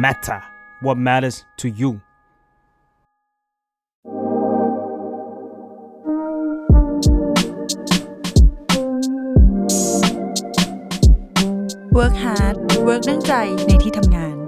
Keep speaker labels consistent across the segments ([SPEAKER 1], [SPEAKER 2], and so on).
[SPEAKER 1] matter what matters to you
[SPEAKER 2] work hard work ดั้งใจในที่ทำงาน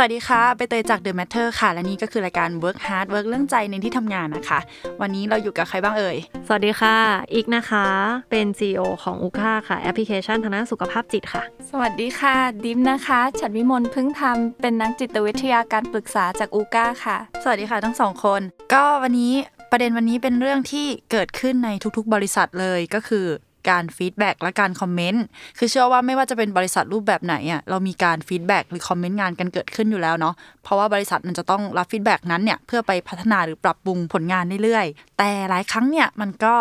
[SPEAKER 2] สวัสดีค่ะไปเตยจาก The Matter ค่ะ และนี่ก็คือรายการ work hard work เรื่องใจในที่ทำงานนะคะ วันนี้เราอยู่กับใครบ้างเอ่ย
[SPEAKER 3] สวัสดีค่ะ อีกนะคะ เป็น CEO ของอุค่าค่ะ แอปพลิเคชันทางด้านสุขภาพจิตค่ะ
[SPEAKER 4] สวัสดีค่ะ ดิฟนะคะ ฉันวิมลพึ่งทำเป็นนักจิตวิทยาการปรึกษาจากอูก้าค่ะ
[SPEAKER 2] สวัสดีค่ะทั้งสองคน ก็วันนี้ประเด็นวันนี้เป็นเรื่องที่เกิดขึ้นในทุกๆ บริษัทเลยก็คือ การ feedback และการคอมเมนต์คือเชื่อว่าไม่ว่าจะเป็นบริษัทรูปแบบไหนอะเรามีการ feedback หรือคอมเมนต์งานกันเกิดขึ้นอยู่แล้วเนาะเพราะว่าบริษัทมันจะต้องรับ feedback นั้นเนี่ยเพื่อไปพัฒนาหรือปรับปรุงผลงานเรื่อยๆ แต่หลายครั้งเนี่ยมันก็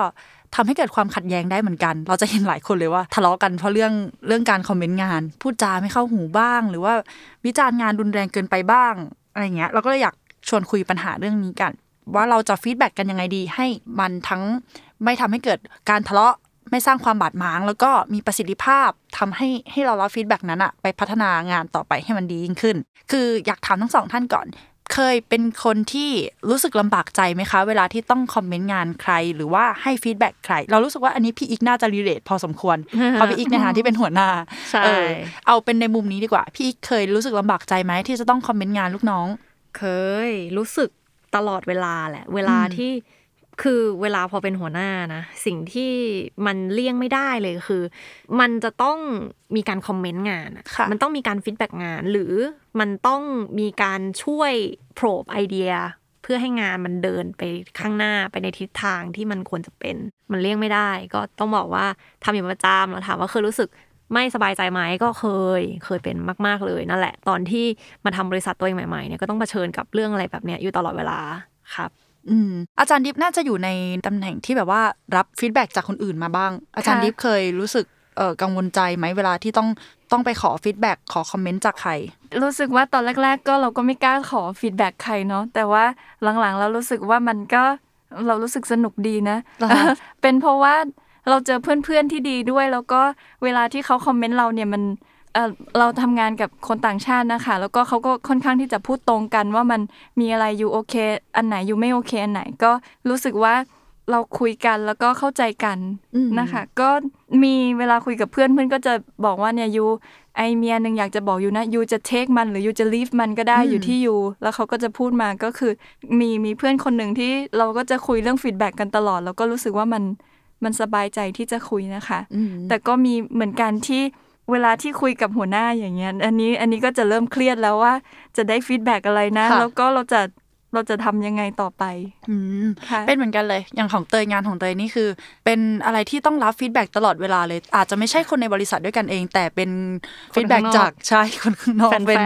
[SPEAKER 2] ทำให้เกิดความขัดแย้งได้เหมือนกัน เราจะเห็นหลายคนเลยว่า ทะเลาะกันเพราะเรื่องเรื่องการคอมเมนต์งาน พูดจาไม่เข้าหูบ้าง หรือว่าวิจารณ์งานรุนแรงเกินไปบ้างอะไรเงี้ย เราก็เลยอยากชวนคุยปัญหาเรื่องนี้กัน ว่าเราจะ feedback กันยังไงดี ให้มันทั้งไม่ทำให้เกิดการทะเลาะ ไม่สร้างความบาดหมาง แล้วก็มีประสิทธิภาพทำให้ให้เรารับ feedback นั้นอะไปพัฒนางานต่อไปให้มันดียิ่งขึ้น คืออยากถามทั้งสองท่านก่อน เคยเป็นคนที่รู้สึกลำบากใจไหมคะ เวลาที่ต้องคอมเมนต์งานใคร หรือว่าให้ feedback ใคร เรารู้สึกว่าอันนี้พี่อีกน่าจะ relate พอสมควรเพราะพี่อีกในฐานะที่เป็นหัวหน้า
[SPEAKER 3] ใช่
[SPEAKER 2] เออเอาเป็นในมุมนี้ดีกว่า พี่อีกเคยรู้สึกลำบากใจไหมที่จะต้องคอมเมนต์งานลูกน้อง
[SPEAKER 3] เคยรู้สึกตลอดเวลาแหละ เวลา
[SPEAKER 2] อืม
[SPEAKER 3] ที่ คือเวลาพอเป็นหัวหน้านะ สิ่งที่มันเลี่ยงไม่ได้เลยคือ มันจะต้องมีการคอมเมนต์งานอะ
[SPEAKER 2] ค่ะ
[SPEAKER 3] มันต้องมีการ feedback งาน หรือมันต้องมีการช่วยโผล่ไอเดีย เพื่อให้งานมันเดินไปข้างหน้าไปในทิศทางที่มันควรจะเป็น มันเลี่ยงไม่ได้ ก็ต้องบอกว่าทำอยู่ประจำแล้วถามว่าเคยรู้สึกไม่สบายใจไหมก็เคยเคยเป็นมาก ๆเลยนั่นแหละ ตอนที่มาทำบริษัทตัวเองใหม่ๆเนี่ยก็ต้องเผชิญกับเรื่องอะไรแบบเนี้ยอยู่ตลอดเวลาครับ
[SPEAKER 2] อืมอาจารย์ดิฟน่าจะอยู่ในตำแหน่งที่แบบว่ารับ feedback จากคนอื่นมาบ้าง อาจารย์
[SPEAKER 4] ค่ะ
[SPEAKER 2] ดิฟเคยรู้สึกเอ่อกังวลใจไหมเวลาที่ต้องต้องไปขอ feedback ขอคอมเมนต์จากใคร
[SPEAKER 4] รู้สึกว่าตอนแรก ๆ ก็เราก็ไม่กล้าขอ feedback ใครเนาะแต่ว่าหลังๆเรารู้สึกว่ามันก็เรารู้สึกสนุกดีนะ
[SPEAKER 2] เหรอคะ
[SPEAKER 4] เป็นเพราะว่าเราเจอเพื่อนๆที่ดีด้วย แล้วก็เวลาที่เขาคอมเมนต์เราเนี่ยมัน เอ่อเราทำงานกับคนต่างชาตินะคะ แล้วก็เขาก็ค่อนข้างที่จะพูดตรงกันว่ามันมีอะไร you โอเค อันไหน you ไม่โอเค อันไหนก็รู้สึกว่าเราคุยกันแล้วก็เข้าใจกัน
[SPEAKER 2] อืม
[SPEAKER 4] นะคะ ก็มีเวลาคุยกับเพื่อนเพื่อนก็จะบอกว่าเนี่ย you I มีหนึ่งอยากจะบอก you นะ you จะ take มันหรือ you จะ leave มันก็ได้
[SPEAKER 2] อืม
[SPEAKER 4] อยู่ที่ you แล้วเขาก็จะพูดมาก็คือ มีมีเพื่อนคนหนึ่งที่เราก็จะคุยเรื่อง feedback กันตลอด แล้วก็รู้สึกว่ามันมันสบายใจที่จะคุยนะคะ
[SPEAKER 2] อืม
[SPEAKER 4] แต่ก็มีเหมือนกันที่ เวลาที่คุยกับหัวหน้าอย่างเงี้ย อันนี้อันนี้ก็จะเริ่มเครียดแล้วว่า จะได้ feedback อะไรนะ
[SPEAKER 2] ค่ะ
[SPEAKER 4] แล้วก็เราจะเราจะทำยังไงต่อไป
[SPEAKER 2] อืม
[SPEAKER 4] ค่ะ
[SPEAKER 2] เป็นเหมือนกันเลย อย่างของเตยงานของเตยนี่คือ เป็นอะไรที่ต้องรับ feedback ตลอดเวลาเลย อาจจะไม่ใช่คนในบริษัทด้วยกันเอง แต่เป็น feedback
[SPEAKER 3] คนข้างนอก
[SPEAKER 2] จากใช่คนข้างนอก
[SPEAKER 3] แฟนๆ
[SPEAKER 2] เป็น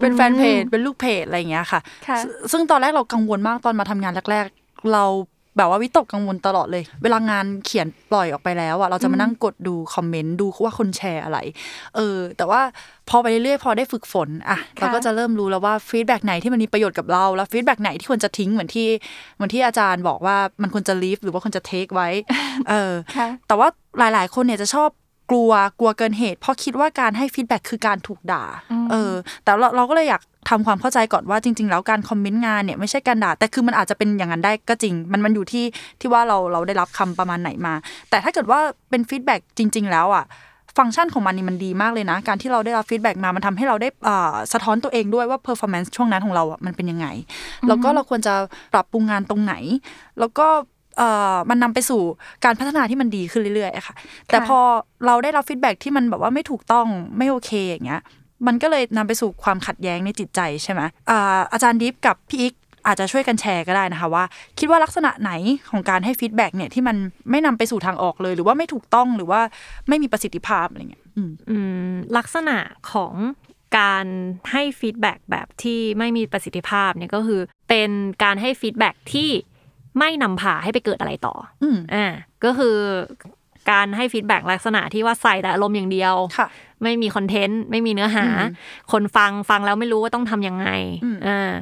[SPEAKER 2] เป็นแฟนเพจ
[SPEAKER 4] อืม
[SPEAKER 2] เป็นลูกเพจอะไรอย่างเงี้ยค่ะ
[SPEAKER 4] ค่ะ
[SPEAKER 2] ซซึ่งตอนแรกเรากังวลมากตอนมาทำงานแรก ๆ เรา แบบว่าวิตกกังวลตลอดเลย เวลางานเขียนปล่อยออกไปแล้วอะเราจะมานั่งกดดูคอมเมนต์ดูว่าคนแชร์อะไร เออ แต่ว่าพอไปเรื่อยๆพอได้ฝึกฝนอะเราก็จะเริ่มรู้แล้วว่า feedback ไหนที่มันมีประโยชน์กับเราแล้ว feedback ไหนที่ควรจะทิ้งเหมือนที่เหมือนที่อาจารย์บอกว่ามันควรจะ leave หรือว่าควรจะ take ไว้ เออ
[SPEAKER 4] ค่ะ
[SPEAKER 2] แต่ว่าหลาย ๆ คนเนี่ยจะชอบ กลัวกลัวเกินเหตุ เพราะคิดว่าการให้ feedback คือการถูกด่า เออ แต่เราเราก็เลยอยากทำความเข้าใจก่อนว่าจริง ๆ แล้วการคอมเมนต์งานเนี่ยไม่ใช่การด่า แต่คือมันอาจจะเป็นอย่างนั้นได้ก็จริง มันมันอยู่ที่ที่ว่าเราเราได้รับคำประมาณไหนมา แต่ถ้าเกิดว่าเป็น feedback จริง ๆ แล้วอะฟังก์ชันของมันนี่มันดีมากเลยนะ การที่เราได้รับ feedback มา มันทำให้เราได้อ่าสะท้อนตัวเองด้วยว่า performance ช่วงนั้นของเราอะมันเป็นยังไง แล้วก็เราควรจะปรับปรุงงานตรงไหน แล้วก็ เอ่อมันนำไปสู่การพัฒนาที่มันดีขึ้นเรื่อยๆอะค่ะ แต่พอเราได้รับ feedback ที่มันแบบว่าไม่ถูกต้องไม่โอเคอย่างเงี้ย มันก็เลยนำไปสู่ความขัดแย้งในจิตใจใช่ไหมอ่าอาจารย์ดิฟกับพี่อีกอาจจะช่วยกันแชร์ก็ได้นะคะว่า คิดว่าลักษณะไหนของการให้ feedback เนี่ยที่มันไม่นำไปสู่ทางออกเลย หรือว่าไม่ถูกต้องหรือว่าไม่มีประสิทธิภาพอะไรเงี้ยอืม
[SPEAKER 3] อืมลักษณะของการให้ feedback แบบที่ไม่มีประสิทธิภาพเนี่ยก็คือเป็นการให้ feedback ที่ ไม่นำพาให้ไปเกิดอะไรต่อ
[SPEAKER 2] อืม
[SPEAKER 3] อ่าก็คือการให้ feedback ลักษณะที่ว่าใส่แต่อารมณ์อย่างเดียว
[SPEAKER 2] ค่ะ
[SPEAKER 3] ไม่มี content ไม่มีเนื้อหา
[SPEAKER 2] อืม
[SPEAKER 3] คนฟังฟังแล้วไม่รู้ว่าต้องทำยังไง
[SPEAKER 2] อืม
[SPEAKER 3] อ่า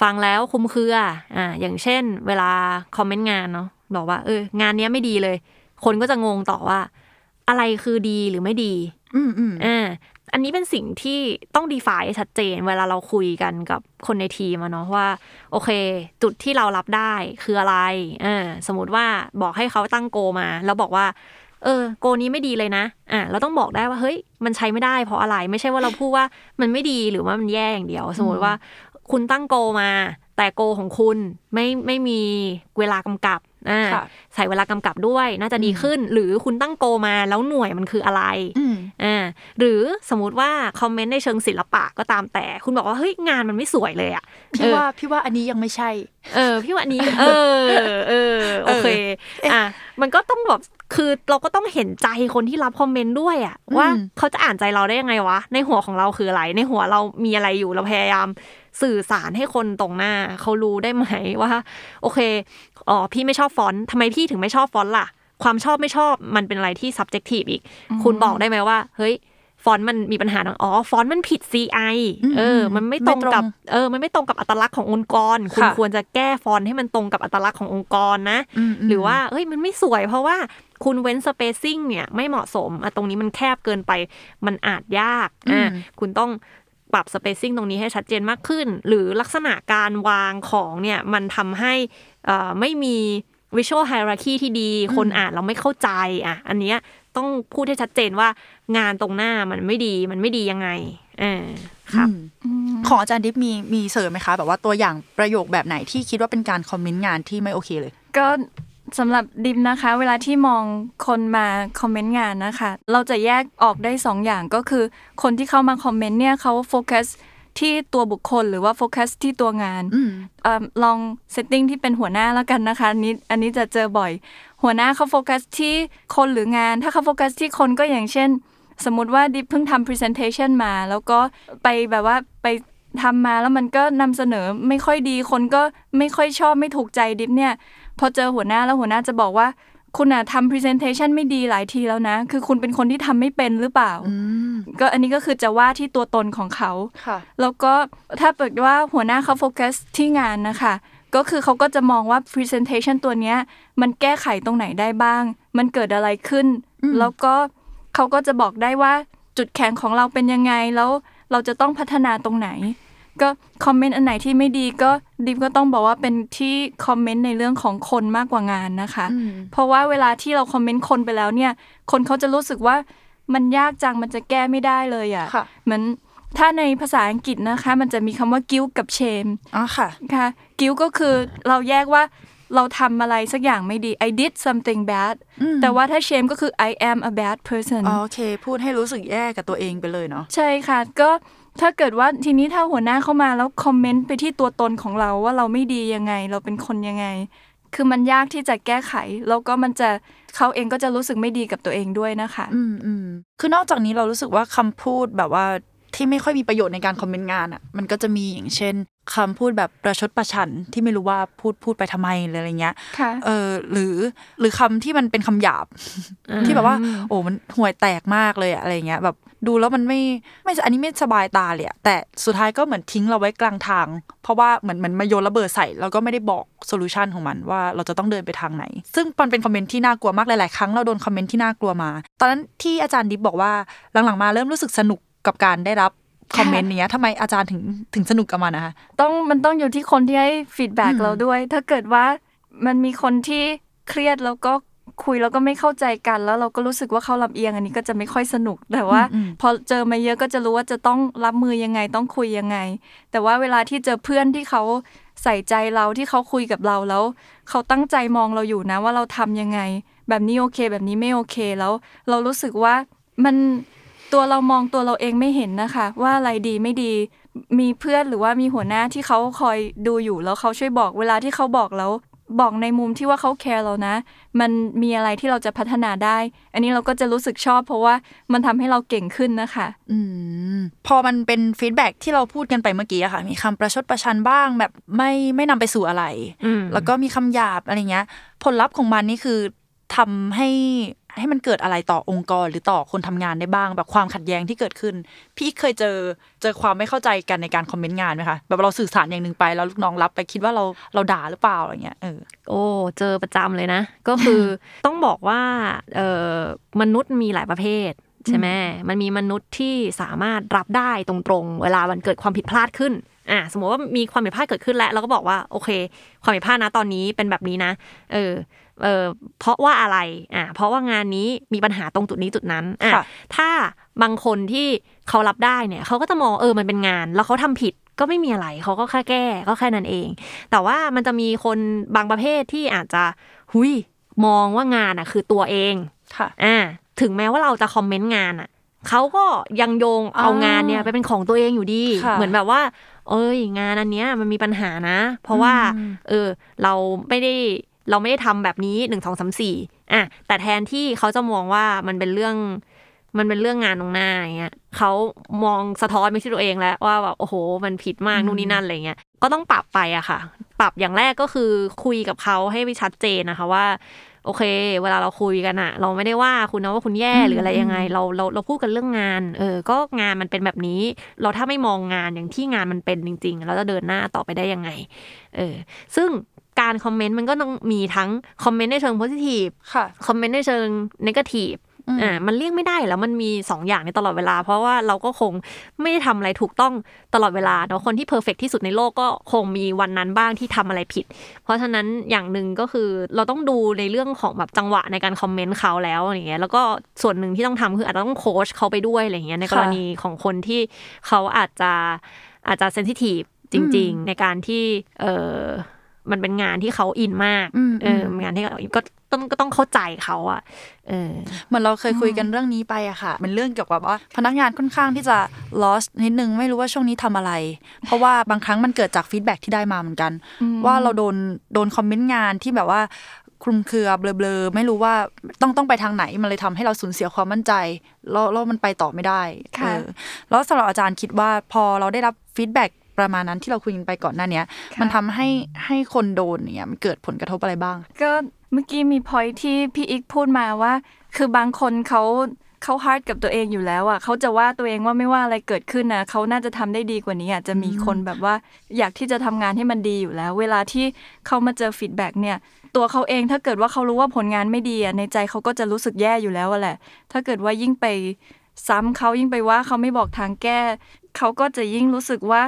[SPEAKER 3] ฟังแล้วคลุมเครืออ่าอย่างเช่น เวลาคอมเมนต์งานเนาะบอกว่าเอองานเนี้ยไม่ดีเลย คนก็จะงงต่อว่า อะไรคือดีหรือไม่ดี
[SPEAKER 2] อืมอืม
[SPEAKER 3] อ่า อันนี้เป็นสิ่งที่ต้อง define ชัดเจน เวลาเราคุยกันกับคนในทีมเนาะว่า โอเค จุดที่เรารับได้คืออะไรอ่าสมมติว่าบอกให้เขาตั้งโกมา แล้วบอกว่า เออ โกนี้ไม่ดีเลยนะอะเราต้องบอกได้ว่าเฮ้ยมันใช้ไม่ได้เพราะอะไรไม่ใช่ว่าเราพูดว่ามันไม่ดีหรือว่ามันแย่อย่างเดียว สมมติว่าคุณตั้งโกมา แต่โกของคุณไม่ไม่มีเวลากำกับอ่า
[SPEAKER 2] ค่ะ
[SPEAKER 3] ใส่เวลากำกับด้วยน่าจะดีขึ้น หรือคุณตั้งโกมาแล้วหน่วยมันคืออะไร
[SPEAKER 2] อืม
[SPEAKER 3] อ่าหรือสมมติว่าคอมเมนต์ในเชิงศิลปะก็ตามแต่ คุณบอกว่าเฮ้ยงานมันไม่สวยเลยอะ
[SPEAKER 2] พี่ว่าพี่ว่าอันนี้ยังไม่ใช่
[SPEAKER 3] เออ พี่ว่าอันนี้ เออเออโอเคอะมันก็ต้องแบบคือเราก็ต้องเห็นใจคนที่รับคอมเมนต์ด้วยอะว่า
[SPEAKER 2] อืม
[SPEAKER 3] เขาจะอ่านใจเราได้ยังไงวะในหัวของเราคืออะไรในหัวเรามีอะไรอยู่เราพยายาม สื่อสารให้คนตรงหน้า เขารู้ได้ไหมว่า โอเคอ๋อพี่ไม่ชอบฟอนต์ทำไมพี่ถึงไม่ชอบฟอนต์ล่ะ ความชอบไม่ชอบมันเป็นอะไรที่ subjective อีก คุณบอกได้ไหมว่า เฮ้ยฟอนต์มันมีปัญหาทางอ๋อฟอนต์มันผิด CI เออ มันไม่ตรงกับเออ มันไม่ตรงกับอัตลักษณ์ขององค์กร คุณ
[SPEAKER 2] ค่ะ
[SPEAKER 3] ควรจะแก้ฟอนต์ให้มันตรงกับอัตลักษณ์ขององค์กรนะ
[SPEAKER 2] อืม
[SPEAKER 3] หรือว่าเอ้ยมันไม่สวยเพราะว่าคุณเว้นสเปซซิ่งเนี่ยไม่เหมาะสมอะตรงนี้มันแคบเกินไปมันอาจยากอะคุณต้อง ปรับสเปซซิ่งตรงนี้ให้ชัดเจนมากขึ้น หรือลักษณะการวางของเนี่ยมันทำให้เอ่อไม่มี visual hierarchy ที่ดี คนอ่านเราไม่เข้าใจอะ อันเนี้ยต้องพูดให้ชัดเจนว่างานตรงหน้ามันไม่ดีมันไม่ดียังไงเออครับ
[SPEAKER 2] อืมของอาจารย์ดิฟมีมีเสริมไหมคะแบบว่าตัวอย่างประโยคแบบไหนที่คิดว่าเป็นการคอมเมนต์งานที่ไม่โอเคเลย
[SPEAKER 4] ก็ สำหรับดิฟนะคะ เวลาที่มองคนมาคอมเมนต์งานนะคะ เราจะแยกออกได้สองอย่างก็คือ คนที่เข้ามาคอมเมนต์เนี่ยเขาโฟกัสที่ตัวบุคคลหรือว่าโฟกัสที่ตัวงาน
[SPEAKER 2] อืม
[SPEAKER 4] เอิ่มลอง setting ที่เป็นหัวหน้าแล้วกันนะคะอันนี้อันนี้จะเจอบ่อย หัวหน้าเขาโฟกัสที่คนหรืองาน ถ้าเขาโฟกัสที่คนก็อย่างเช่น สมมุติว่าดิฟเพิ่งทำ presentation มา แล้วก็ไปแบบว่าไปทำมาแล้วมันก็นำเสนอไม่ค่อยดีคนก็ไม่ค่อยชอบไม่ถูกใจดิฟเนี่ย พอเจอหัวหน้าแล้วหัวหน้าจะบอกว่า คุณอะทำ presentation ไม่ดีหลายทีแล้วนะ คือคุณเป็นคนที่ทำไม่เป็นหรือเปล่า
[SPEAKER 2] อืม
[SPEAKER 4] ก็อันนี้ก็คือจะว่าที่ตัวตนของเขา
[SPEAKER 2] ค่ะ
[SPEAKER 4] แล้วก็ถ้าเปิดว่าหัวหน้าเขาโฟกัสที่งานนะคะก็คือเขาก็จะมองว่า presentation ตัวเนี้ย มันแก้ไขตรงไหนได้บ้าง มันเกิดอะไรขึ้น
[SPEAKER 2] อืม
[SPEAKER 4] แล้วก็เขาก็จะบอกได้ว่าจุดแข็งของเราเป็นยังไงแล้วเราจะต้องพัฒนาตรงไหน ก็คอมเมนต์อันไหนที่ไม่ดีก็ดิฟก็ต้องบอกว่าเป็นที่คอมเมนต์ในเรื่องของคนมากกว่างานนะคะ
[SPEAKER 2] อืม
[SPEAKER 4] เพราะว่าเวลาที่เราคอมเมนต์คนไปแล้วเนี่ย คนเขาจะรู้สึกว่ามันยากจังมันจะแก้ไม่ได้เลยอะ่ะ
[SPEAKER 2] ค่ะ
[SPEAKER 4] เหมือนถ้าในภาษาอังกฤษนะคะ มันจะมีคำว่า guilt กับ shame
[SPEAKER 2] อ๋อค่ะ
[SPEAKER 4] ค่ะ guilt ก็คือเราแยกว่าเราทำอะไรสักอย่างไม่ดี I did something bad
[SPEAKER 2] อืม
[SPEAKER 4] แต่ว่าถ้า shame ก็คือ I am a bad person
[SPEAKER 2] อ๋อโอเค พูดให้รู้สึกแย่กับตัวเองไปเลยเนาะ
[SPEAKER 4] ใช่ค่ะ ก็ ถ้าเกิดว่าทีนี้ถ้าหัวหน้าเข้ามาแล้วคอมเมนต์ไปที่ตัวตนของเราว่าเราไม่ดียังไง เราเป็นคนยังไง คือมันยากที่จะแก้ไข แล้วก็มันจะเขาเองก็จะรู้สึกไม่ดีกับตัวเองด้วยนะคะ
[SPEAKER 2] อืมอืมคือนอกจากนี้เรารู้สึกว่าคำพูดแบบว่าที่ไม่ค่อยมีประโยชน์ในการคอมเมนต์งานอะ มันก็จะมีอย่างเช่นคำพูดแบบประชดประชันที่ไม่รู้ว่าพูดพูดไปทำไมหรืออะไรเงี้ย
[SPEAKER 4] ค่ะ
[SPEAKER 2] เออหรือหรือคำที่มันเป็นคำหยาบ ที่แบบว่า โอ้มันห่วยแตกมากเลยอะอะไรเงี้ยแบบ ดูแล้วมันไม่ไม่อันนี้ไม่สบายตาเลยอะแต่สุดท้ายก็เหมือนทิ้งเราไว้กลางทาง เพราะว่าเหมือนเหมันมาโยนระเบิดใส่แล้วก็ไม่ได้บอก solution ของมันว่าเราจะต้องเดินไปทางไหน ซึ่งมันเป็นคอมเมนต์ที่น่ากลัวมากหลาย ๆ ครั้งเราโดนคอมเมนต์ที่น่ากลัวมา ตอนนั้นที่อาจารย์ดิฟบอกว่าหลัง ๆ มาเริ่มรู้สึกสนุกกับการได้รับคอมเมนต์เนี้ยทำไมอาจารย์ถึงถึงสนุกกับมันนะคะ
[SPEAKER 4] ต้องมันต้องอยู่ที่คนที่ให้ feedback
[SPEAKER 2] อืม
[SPEAKER 4] เราด้วย ถ้าเกิดว่ามันมีคนที่เครียดแล้วก็ คุยแล้วก็ไม่เข้าใจกัน แล้วเราก็รู้สึกว่าเขาลำเอียงอันนี้ก็จะไม่ค่อยสนุกแต่ว่า
[SPEAKER 2] อืม
[SPEAKER 4] พอเจอมาเยอะก็จะรู้ว่าจะต้องรับมือยังไงต้องคุยยังไง แต่ว่าเวลาที่เจอเพื่อนที่เขาใส่ใจเราที่เขาคุยกับเราแล้ว เขาตั้งใจมองเราอยู่นะว่าเราทำยังไง แบบนี้โอเค แบบนี้ไม่โอเคแล้ว เรารู้สึกว่ามันตัวเรามองตัวเราเองไม่เห็นนะคะ ว่าอะไรดีไม่ดีมีเพื่อนหรือว่ามีหัวหน้าที่เขาคอยดูอยู่แล้วเขาช่วยบอกเวลาที่เขาบอกแล้ว บอกในมุมที่ว่าเขาแคร์เรานะ มันมีอะไรที่เราจะพัฒนาได้ อันนี้เราก็จะรู้สึกชอบ เพราะว่ามันทำให้เราเก่งขึ้นนะคะ
[SPEAKER 2] อืมพอมันเป็น feedback ที่เราพูดกันไปเมื่อกี้อะค่ะ มีคำประชดประชันบ้างแบบไม่ไม่นำไปสู่อะไร
[SPEAKER 3] อืม
[SPEAKER 2] แล้วก็มีคำหยาบอะไรเงี้ย ผลลัพธ์ของมันนี่คือทำให้ ให้มันเกิดอะไรต่อองค์กรหรือต่อคนทำงานได้บ้าง แบบความขัดแย้งที่เกิดขึ้น พี่เคยเจอเจอความไม่เข้าใจกันในการคอมเมนต์งานไหมคะแบบเราสื่อสารอย่างหนึ่งไปแล้วลูกน้องรับไปคิดว่าเราเราด่าหรือเปล่าอะไรเงี้ยเออ
[SPEAKER 3] โอ้เจอประจำเลยนะ ก็คือต้องบอกว่าเอ่อมนุษย์มีหลายประเภทใช่ไหมมันมีมนุษย์ที่สามารถรับได้ตรงๆ เวลามันเกิดความผิดพลาดขึ้นอะสมมติว่ามีความผิดพลาดเกิดขึ้นแล้วเราก็บอกว่าโอเค ความผิดพลาดนะตอนนี้เป็นแบบนี้นะ เออ เออเพราะว่าอะไรอะเพราะว่างานนี้มีปัญหาตรงจุดนี้จุดนั้นอะ
[SPEAKER 2] ค่ะ
[SPEAKER 3] ถ้าบางคนที่เขารับได้เนี่ยเขาก็จะมองเออมันเป็นงาน แล้วเขาทำผิดก็ไม่มีอะไรเขาก็แค่แก้ก็แค่นั้นเอง แต่ว่ามันจะมีคนบางประเภทที่อาจจะหุยมองว่างานอะ คือตัวเอง
[SPEAKER 2] ค่ะ
[SPEAKER 3] อ่าถึงแม้ว่าเราจะคอมเมนต์งานอะเขาก็ยังโยงเอา
[SPEAKER 2] อ่าง
[SPEAKER 3] งานเนี่ยไปเป็นของตัวเองอยู่ดี
[SPEAKER 2] ค่ะ
[SPEAKER 3] เหมือนแบบว่า เอ้ยงานอันเนี้ยมันมีปัญหานะ เพราะว่า
[SPEAKER 2] อืม
[SPEAKER 3] เออ เราไม่ได้ เราไม่ได้ทำแบบนี้หนึ่งสองสามสี่อะแต่แทนที่เขาจะมองว่ามันเป็นเรื่อง มันเป็นเรื่องงานตรงหน้าอย่างเงี้ยเขามองสะท้อนไปที่ตัวเองแล้วว่าแบบโอ้โห มันผิดมากนู่นนี่นั่นอะไรเงี้ยก็ต้องปรับไปอะค่ะ ปรับอย่างแรกก็คือคุยกับเขาให้ชัดเจนนะคะว่า โอเค เวลาเราคุยกันอะเราไม่ได้ว่าคุณนะว่าคุณแย่หรืออะไรยังไง เราเราเราพูดกันเรื่องงาน เออ ก็งานมันเป็นแบบนี้ เราถ้าไม่มองงานอย่างที่งานมันเป็นจริง ๆ เราจะเดินหน้าต่อไปได้ยังไง เออ ซึ่งการ comment มันก็ต้องมีทั้ง comment ในเชิง positive
[SPEAKER 2] ค่ะ
[SPEAKER 3] comment ในเชิง negative
[SPEAKER 2] อืม
[SPEAKER 3] อ่ามันเลี่ยงไม่ได้แล้วมันมีสองอย่างในตลอดเวลา เพราะว่าเราก็คงไม่ได้ทำอะไรถูกต้องตลอดเวลาเนาะคนที่ perfect ที่สุดในโลกก็คงมีวันนั้นบ้างที่ทำอะไรผิด เพราะฉะนั้นอย่างหนึ่งก็คือเราต้องดูในเรื่องของแบบจังหวะในการ comment เขาแล้วอย่างเงี้ยแล้วก็ส่วนหนึ่งที่ต้องทำคืออาจจะต้องโค้ชเขาไปด้วยอะไรเงี้ยในกรณีของคนที่เขาอาจจะอาจจะเซนซิทีฟจริง ๆ ในการที่เออ มันเป็นงานที่เขาอินมาก
[SPEAKER 2] อืม
[SPEAKER 3] เอองานที่เขาก็ต้องก็ต้องเข้าใจเขาอะเออ
[SPEAKER 2] เหมือนเราเคยคุยกันเรื่องนี้ไปอะค่ะเป็นเรื่องเกี่ยวกับว่าพนักงานค่อนข้างที่จะ lost นิดนึงไม่รู้ว่าช่วงนี้ทำอะไร เพราะว่าบางครั้งมันเกิดจากฟีดแบ็ที่ได้มาเหมือนกัน ว่าเราโดนโดนคอมเมนต์งานที่แบบว่าคลุมเครือเบลอๆไม่รู้ว่าต้องต้องไปทางไหนมันเลยทำให้เราสูญเสียความมั่นใจแล้วแล้วมันไปต่อไม่ได้
[SPEAKER 4] ค่ะ
[SPEAKER 2] เออแล้วสำหรับอาจารย์คิดว่าพอเราได้รับ feedback ประมาณนั้นที่เราคุยกันไปก่อนหน้าเนี้ย มันทำให้ให้คนโดนเนี่ยมันเกิดผลกระทบอะไรบ้าง
[SPEAKER 4] ก็เมื่อกี้มีพอยที่พี่อีกพูดมาว่า คือบางคนเขาเขา hard กับตัวเองอยู่แล้วอะเขาจะว่าตัวเองว่าไม่ว่าอะไรเกิดขึ้นนะเขาน่าจะทำได้ดีกว่านี้อะจะมีคนแบบว่าอยากที่จะทำงานให้มันดีอยู่แล้ว เวลาที่เขามาเจอ feedback เนี่ย ตัวเขาเองถ้าเกิดว่าเขารู้ว่าผลงานไม่ดีอะในใจเขาก็จะรู้สึกแย่อยู่แล้วอะแหละ ถ้าเกิดว่ายิ่งไปซ้ำเขายิ่งไปว่าเขาไม่บอกทางแก้ เขาก็จะยิ่งรู้สึกว่า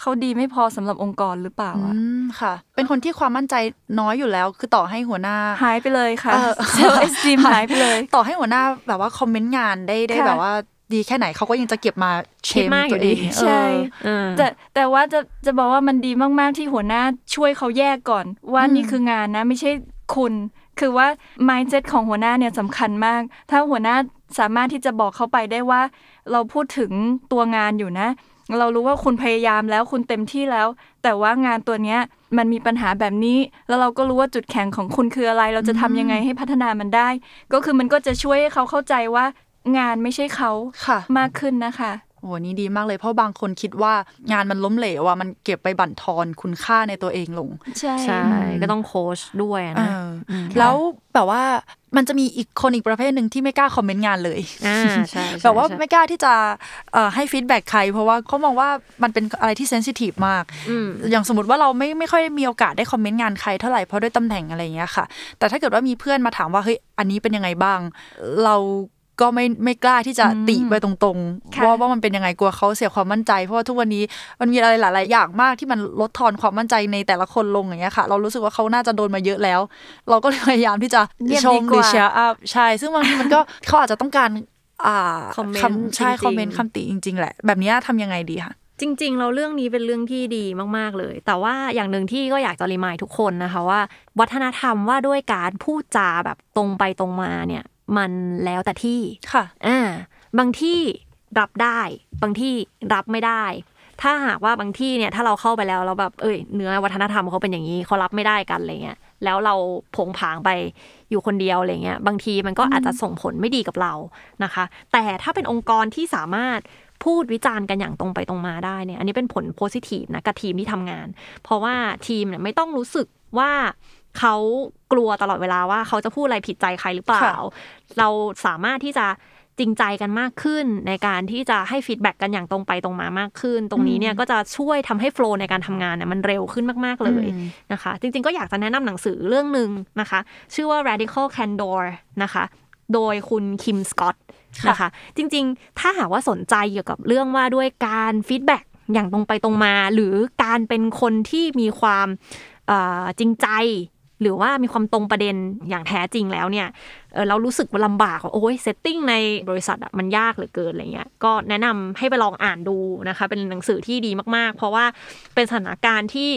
[SPEAKER 4] เขาดีไม่พอสำหรับองค์กรหรือเปล่า
[SPEAKER 2] อื
[SPEAKER 4] อะ
[SPEAKER 2] มค่ะ เป็นคนที่ความมั่นใจน้อยอยู่แล้ว คือต่อให้หัวหน้า
[SPEAKER 4] หายไปเลยค่ะ
[SPEAKER 2] เออ
[SPEAKER 4] เซลล์เอสตีมหายไปเลย
[SPEAKER 2] ต่อให้หัวหน้าแบบว่าคอมเมนต์งานได้ได้
[SPEAKER 4] ค่ะ
[SPEAKER 2] แบบว่าดีแค่ไหนเขาก็ยังจะเก็บมาเช
[SPEAKER 3] คิด
[SPEAKER 2] ม
[SPEAKER 3] มากอยู่
[SPEAKER 2] ตัวเอง
[SPEAKER 3] ดี
[SPEAKER 2] เออ
[SPEAKER 4] ใช่
[SPEAKER 3] เออ
[SPEAKER 4] แต่แต่ว่าจะจะบอกว่ามันดีมาก ๆ ที่หัวหน้าช่วยเขาแยกก่อน ว่านี่คืองานนะ ไม่ใช่คุณคือว่า mindset ของหัวหน้าเนี่ยสำคัญมาก ถ้าหัวหน้าสามารถที่จะบอกเขาไปได้ว่า เราพูดถึงตัวงานอยู่นะ เรารู้ว่าคุณพยายามแล้วคุณเต็มที่แล้ว แต่ว่างานตัวเนี้ยมันมีปัญหาแบบนี้ แล้วเราก็รู้ว่าจุดแข็งของคุณคืออะไร เราจะทำยังไงให้พัฒนามันได้ ก็คือมันก็จะช่วยให้เขาเข้าใจว่างานไม่ใช่เขา
[SPEAKER 2] ค่ะ
[SPEAKER 4] มากขึ้นนะคะ
[SPEAKER 2] โอ้โหนี่ดีมากเลยเพราะบางคนคิดว่างานมันล้มเหลวอะมันเก็บไปบั่นทอนคุณค่าในตัวเองลง
[SPEAKER 4] ใช่
[SPEAKER 3] ใช่ก็ต้องโค้ชด้วยอะ
[SPEAKER 2] เอ
[SPEAKER 3] นะ
[SPEAKER 2] ออแล้วแบบว่า มันจะมีอีกคนอีกประเภทหนึ่งที่ไม่กล้า comment งานเลย
[SPEAKER 3] อ่าใช่ใช่
[SPEAKER 2] แบบว่า
[SPEAKER 3] ใช่
[SPEAKER 2] ไม่กล้าที่จะเอ่อให้ feedback ใคร เพราะว่าเขามองว่ามันเป็นอะไรที่ sensitive มาก
[SPEAKER 3] อืม
[SPEAKER 2] อย่างสมมติว่าเราไม่ไม่ค่อยมีโอกาสได้ comment งานใครเท่าไหร่เพราะด้วยตำแหน่งอะไรอย่างเงี้ยค่ะ แต่ถ้าเกิดว่ามีเพื่อนมาถามว่าเฮ้ยอันนี้เป็นยังไงบ้าง เรา ก็ไม่ไม่กล้าที่จะติไปตรง
[SPEAKER 4] ค่ะ
[SPEAKER 2] ๆว่าว่ามันเป็นยังไงกลัวเขาเสียความมั่นใจ เพราะว่าทุกวันนี้มันมีอะไรหลาย ๆ อย่างมากที่มันลดทอนความมั่นใจในแต่ละคนลงอย่างเงี้ยค่ะ เรารู้สึกว่าเขาน่าจะโดนมาเยอะแล้ว เราก็เลยพยายามที่จะ
[SPEAKER 4] เงียบ
[SPEAKER 2] ซะ
[SPEAKER 4] ดี
[SPEAKER 2] ม
[SPEAKER 4] ก
[SPEAKER 2] หรือ
[SPEAKER 4] ว่า
[SPEAKER 2] cheer up ใช่ ซึ่งบางทีมันก็เขาอาจจะต้องการอ่า
[SPEAKER 3] comment
[SPEAKER 2] คำใช่
[SPEAKER 3] จริงๆ
[SPEAKER 2] comment คำติจริง ๆ แหละ แบบเนี้ยทำยังไงดีคะ
[SPEAKER 3] จริง ๆ เราเรื่องนี้เป็นเรื่องที่ดีมาก ๆ เลย แต่ว่าอย่างหนึ่งที่ก็อยากจะ remind ทุกคนนะคะว่า วัฒนธรรมว่าด้วยการพูดจาแบบตรงไปตรงมาเนี่ย มันแล้วแต่ที่
[SPEAKER 2] ค่ะ
[SPEAKER 3] อ่าบางที่รับได้ บางที่รับไม่ได้ ถ้าหากว่าบางที่เนี่ยถ้าเราเข้าไปแล้วเราแบบเอ้ยเนื้อวัฒนธรรมเขาเป็นอย่างนี้เขารับไม่ได้กันอะไรเงี้ยแล้วเราผงผางไปอยู่คนเดียวอะไรเงี้ยบางทีมันก็อาจจะส่งผลไม่ดีกับเรานะคะ แต่ถ้าเป็นองค์กรที่สามารถพูดวิจารณ์กันอย่างตรงไปตรงมาได้เนี่ยอันนี้เป็นผลโพซิทีฟนะกับทีมที่ทำงาน เพราะว่าทีมเนี่ยไม่ต้องรู้สึกว่า เขากลัวตลอดเวลาว่าเขาจะพูดอะไรผิดใจใครหรือเปล่า
[SPEAKER 2] ค่ะ
[SPEAKER 3] เราสามารถที่จะจริงใจกันมากขึ้น ในการที่จะให้ feedback กันอย่างตรงไปตรงมามากขึ้น ตรงนี้เนี่ยก็จะช่วยทำให้ flow ในการทำงานเนี่ยมันเร็วขึ้นมาก ๆ เลย
[SPEAKER 2] อืม
[SPEAKER 3] นะคะ จริง ๆ ก็อยากจะแนะนำหนังสือเรื่องหนึ่งนะคะ ชื่อว่า radical candor นะคะ โดยคุณคิมสกอตนะคะ จริง ๆ ถ้าหากว่าสนใจเกี่ยวกับเรื่องว่าด้วยการ feedbackอย่างตรงไปตรงมา หรือการเป็นคนที่มีความเอ่อจริงใจ หรือว่ามีความตรงประเด็นอย่างแท้จริงแล้วเนี่ยเรารู้สึกลำบากว่าโอ้ย setting ในบริษัทอะมันยากเหลือเกินอะไรเงี้ยก็แนะนำให้ไปลองอ่านดูนะคะเป็นหนังสือที่ดีมากๆ เพราะว่าเป็นสถานการณ์ที่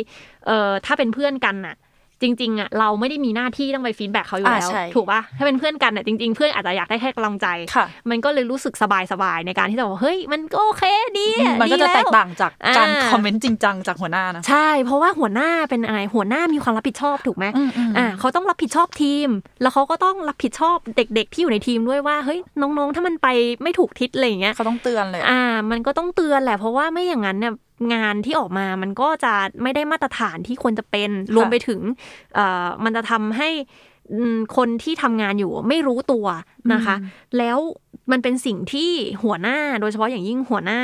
[SPEAKER 3] เออถ้าเป็นเพื่อนกันน่ะ จริงๆอะเราไม่ได้มีหน้าที่ต้องไป feedback เขาอยู่แล้ว
[SPEAKER 2] อ่าใช่
[SPEAKER 3] ถูกป่ะถ้าเป็นเพื่อนกันอะจริงๆ เพื่อนอาจจะอยากได้แค่กำลังใจ
[SPEAKER 2] ค่ะ
[SPEAKER 3] มันก็เลยรู้สึกสบายๆในการที่จะบอกเฮ้ยมันก็โอเคดีอะ
[SPEAKER 2] มันก็จะ
[SPEAKER 3] ดีล้ว
[SPEAKER 2] แตกต่างจากการ
[SPEAKER 3] อ่า
[SPEAKER 2] คอมเมนต์จริงจังจากหัวหน้านะ
[SPEAKER 3] ใช่ เพราะว่าหัวหน้าเป็นอะไรหัวหน้ามีความรับผิดชอบถูกไหม
[SPEAKER 2] อืมอืม
[SPEAKER 3] อ่าเขาต้องรับผิดชอบทีม แล้วเขาก็ต้องรับผิดชอบเด็ก ๆ ที่อยู่ในทีมด้วยว่าเฮ้ยน้องๆ ถ้ามันไปไม่ถูกทิศอะไรอย่างเงี้ย
[SPEAKER 2] เขาต้องเตือนเลย
[SPEAKER 3] อ่า มันก็ต้องเตือนแหละเพราะว่าไม่อย่างนั้นเนี่ย งานที่ออกมามันก็จะไม่ได้มาตรฐานที่ควรจะเป็น รวมไปถึงเอ่อมันจะทำให้อืมคนที่ทำงานอยู่ไม่รู้ตัวนะคะ แล้วมันเป็นสิ่งที่หัวหน้าโดยเฉพาะอย่างยิ่งหัวหน้า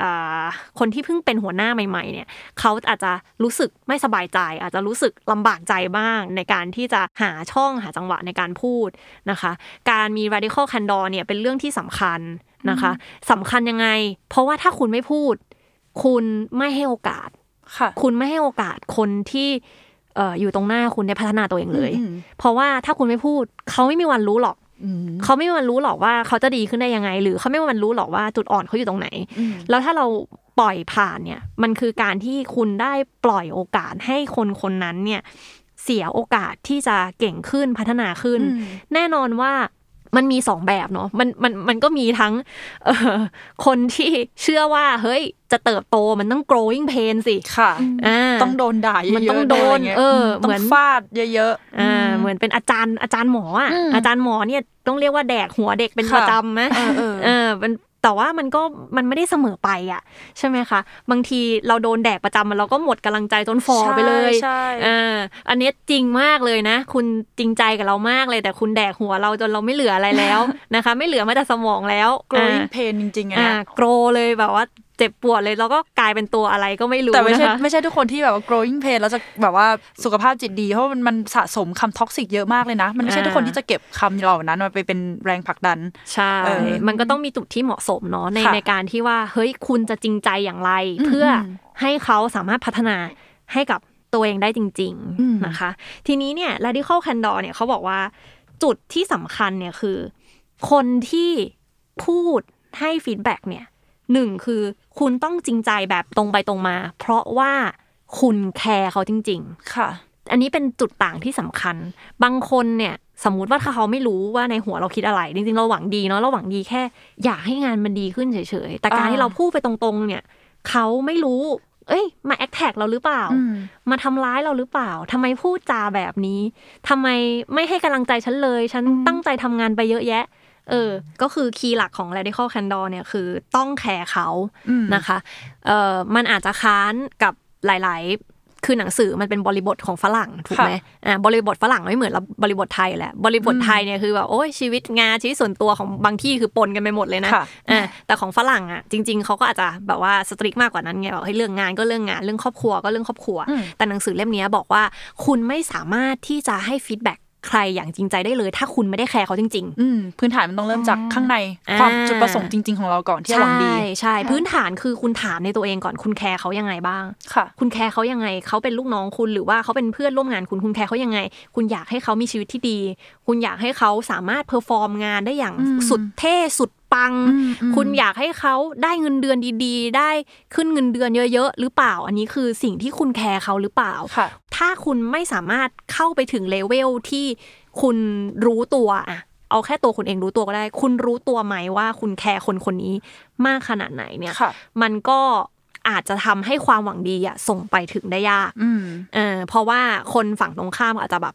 [SPEAKER 3] อ่าคนที่เพิ่งเป็นหัวหน้าใหม่ ๆ เนี่ยเขาอาจจะรู้สึกไม่สบายใจ อาจจะรู้สึกลำบากใจบ้าง ในการที่จะหาช่องหาจังหวะในการพูดนะคะ การมี radical candor เนี่ยเป็นเรื่องที่สำคัญนะคะสำคัญยังไง เพราะว่าถ้าคุณไม่พูด คุณไม่ให้โอกาส
[SPEAKER 2] ค่ะ
[SPEAKER 3] คุณไม่ให้โอกาสคนที่เอ่ออยู่ตรงหน้าคุณได้พัฒนาตัวเองเลย
[SPEAKER 2] อืม
[SPEAKER 3] เพราะว่าถ้าคุณไม่พูด เขาไม่มีวันรู้หรอก
[SPEAKER 2] อืม
[SPEAKER 3] เขาไม่มีวันรู้หรอกว่าเขาจะดีขึ้นได้ยังไง หรือเขาไม่มีวันรู้หรอกว่าจุดอ่อนเขาอยู่ตรงไหน
[SPEAKER 2] อืม
[SPEAKER 3] แล้วถ้าเราปล่อยผ่านเนี่ย มันคือการที่คุณได้ปล่อยโอกาสให้คนคนนั้นเนี่ยเสียโอกาสที่จะเก่งขึ้นพัฒนาขึ้น
[SPEAKER 2] อืม
[SPEAKER 3] แน่นอนว่า มันมีสองแบบเนาะมันมันมันก็มีทั้งเอ่อคนที่เชื่อว่าเฮ้ยจะเติบโตมันต้อง growing pain สิ
[SPEAKER 2] ค่ะ
[SPEAKER 3] อ่า
[SPEAKER 2] ต้องโดนด่าเยอะๆ
[SPEAKER 3] มันต้องโดนะ
[SPEAKER 2] ไรงี้ย
[SPEAKER 3] เออ
[SPEAKER 2] ต้อ
[SPEAKER 3] เหมื
[SPEAKER 2] ง
[SPEAKER 3] อน
[SPEAKER 2] ฟาดเยอะๆ
[SPEAKER 3] อ่า
[SPEAKER 2] อืม
[SPEAKER 3] เหมือนเป็นอาจารย์อาจารย์หมออะ
[SPEAKER 2] อืม
[SPEAKER 3] อาจารย์หมอเนี่ยต้องเรียกว่าแดกหัวเด็กเป็น
[SPEAKER 2] ค่ะ
[SPEAKER 3] ประจำไหม
[SPEAKER 2] เออเออ
[SPEAKER 3] เออมัน แต่ว่ามันก็มันไม่ได้เสมอไปอะ ใช่ไหมคะ บางทีเราโดนแดกประจำมันเราก็หมดกำลังใจจนฟอร์ไปเลย
[SPEAKER 2] ใช่
[SPEAKER 3] เอออันเนี้ยจริงมากเลยนะ คุณจริงใจกับเรามากเลย แต่คุณแดกหัวเราจนเราไม่เหลืออะไรแล้วนะคะ ไม่เหลือแม้แต่สมองแล้ว
[SPEAKER 2] growing
[SPEAKER 3] อ่า
[SPEAKER 2] pain จริงๆอะ
[SPEAKER 3] อ่า
[SPEAKER 2] นะ
[SPEAKER 3] grow เลยแบบว่า เจ็บปวดเลยแล้วก็กลายเป็นตัวอะไรก็ไม่รู้
[SPEAKER 2] แต่ไม่ใช่
[SPEAKER 3] นะคะ
[SPEAKER 2] ไม่ใช่ทุกคนที่แบบว่า growing pain แล้วจะแบบว่าสุขภาพจิตดีเพราะว่ามันมันสะสมคำ toxic เยอะมากเลยนะ มันไม่ใช่
[SPEAKER 3] อ่า
[SPEAKER 2] ทุกคนที่จะเก็บคำเหล่านั้นมาไปเป็นแรงผลักดัน
[SPEAKER 3] ใช่
[SPEAKER 2] เออ
[SPEAKER 3] มันก็ต้องมีจุดที่เหมาะสมเนาะใน
[SPEAKER 2] ค่ะ
[SPEAKER 3] ในการที่ว่าเฮ้ยคุณจะจริงใจอย่างไร
[SPEAKER 2] อืม
[SPEAKER 3] เพื่ออ
[SPEAKER 2] ม
[SPEAKER 3] ให้เขาสามารถพัฒนาให้กับตัวเองได้จริง
[SPEAKER 2] อืม
[SPEAKER 3] ๆนะคะ ทีนี้เนี่ย radical candor เนี่ยเขาบอกว่าจุดที่สำคัญเนี่ยคือ คนที่พูดให้ feedback เนี่ย หนึ่งคือคุณต้องจริงใจแบบตรงไปตรงมา เพราะว่าคุณแคร์เขาจริง ๆ
[SPEAKER 2] ค่ะ
[SPEAKER 3] อันนี้เป็นจุดต่างที่สำคัญ บางคนเนี่ยสมมุติว่าถ้าเขาไม่รู้ว่าในหัวเราคิดอะไร จริงๆ เราหวังดีเนาะเราหวังดีแค่ อยากให้งานมันดีขึ้นเฉยๆ แต่การ
[SPEAKER 2] อ่า
[SPEAKER 3] ที่เราพูดไปตรงๆ เนี่ยเขาไม่รู้ เอ้ย มา attack เราหรือเปล่า
[SPEAKER 2] อืม
[SPEAKER 3] มาทำร้ายเราหรือเปล่าทำไมพูดจาแบบนี้ทำไมไม่ให้กำลังใจฉันเลย ฉันตั้งใจทำงานไปเยอะแยะ เออ ก็คือ key หลักของ radical candor เนี่ยคือต้องแคร์เขา
[SPEAKER 2] อืม
[SPEAKER 3] นะคะเอ่อมันอาจจะค้านกับหลาย ๆคือหนังสือมันเป็นบริบทของฝรั่งถูกไหมอ่าบริบทฝรั่งไม่เหมือนเราบริบทไทยแหละ บริบทไทยเนี่ยคือแบบโอ้ยชีวิตงานชีวิตส่วนตัวของบางที่คือปนกันไปหมดเลยนะ
[SPEAKER 2] ค่ะ
[SPEAKER 3] อ่าแต่ของฝรั่งอะจริง ๆเขาก็อาจจะแบบว่า strict มากกว่านั้นไงแบบให้เรื่องงานก็เรื่องงานเรื่องครอบครัวก็เรื่องครอบครัว
[SPEAKER 2] อืม
[SPEAKER 3] แต่หนังสือเล่มนี้บอกว่า คุณไม่สามารถที่จะให้ feedback ใครอย่างจริงใจได้เลย ถ้าคุณไม่ได้แคร์เขาจริง ๆ
[SPEAKER 2] อืมพื้นฐานมันต้องเริ่มจากข้างใน
[SPEAKER 3] อ่า
[SPEAKER 2] ความจุดประสงค์จริง ๆ ของเราก่อนที่จะหวังดี
[SPEAKER 3] ใช่ใช่ พื้นฐานคือคุณถามในตัวเองก่อนคุณแคร์เขายังไงบ้าง
[SPEAKER 2] ค่ะ
[SPEAKER 3] คุณแคร์เขายังไงเขาเป็นลูกน้องคุณหรือว่าเขาเป็นเพื่อนร่วมงานคุณคุณแคร์เขายังไง คุณอยากให้เขามีชีวิตที่ดี คุณอยากให้เขาสามารถ perform งานได้อย่าง
[SPEAKER 2] อืม
[SPEAKER 3] สุดเท่สุด ปัง
[SPEAKER 2] อืมอืม
[SPEAKER 3] คุณอยากให้เขาได้เงินเดือนดีๆ ได้ขึ้นเงินเดือนเยอะๆ หรือเปล่า อันนี้คือสิ่งที่คุณแคร์เขาหรือเปล่า
[SPEAKER 2] ค่ะ
[SPEAKER 3] ถ้าคุณไม่สามารถเข้าไปถึงเลเวลที่คุณรู้ตัวอะเอาแค่ตัวคุณเองรู้ตัวก็ได้ คุณรู้ตัวไหมว่าคุณแคร์คนคนนี้มากขนาดไหนเนี่ย
[SPEAKER 2] ค่ะ
[SPEAKER 3] มันก็อาจจะทำให้ความหวังดีอะส่งไปถึงได้ยาก
[SPEAKER 2] อืม
[SPEAKER 3] เออเพราะว่าคนฝั่งตรงข้ามอาจจะแบบ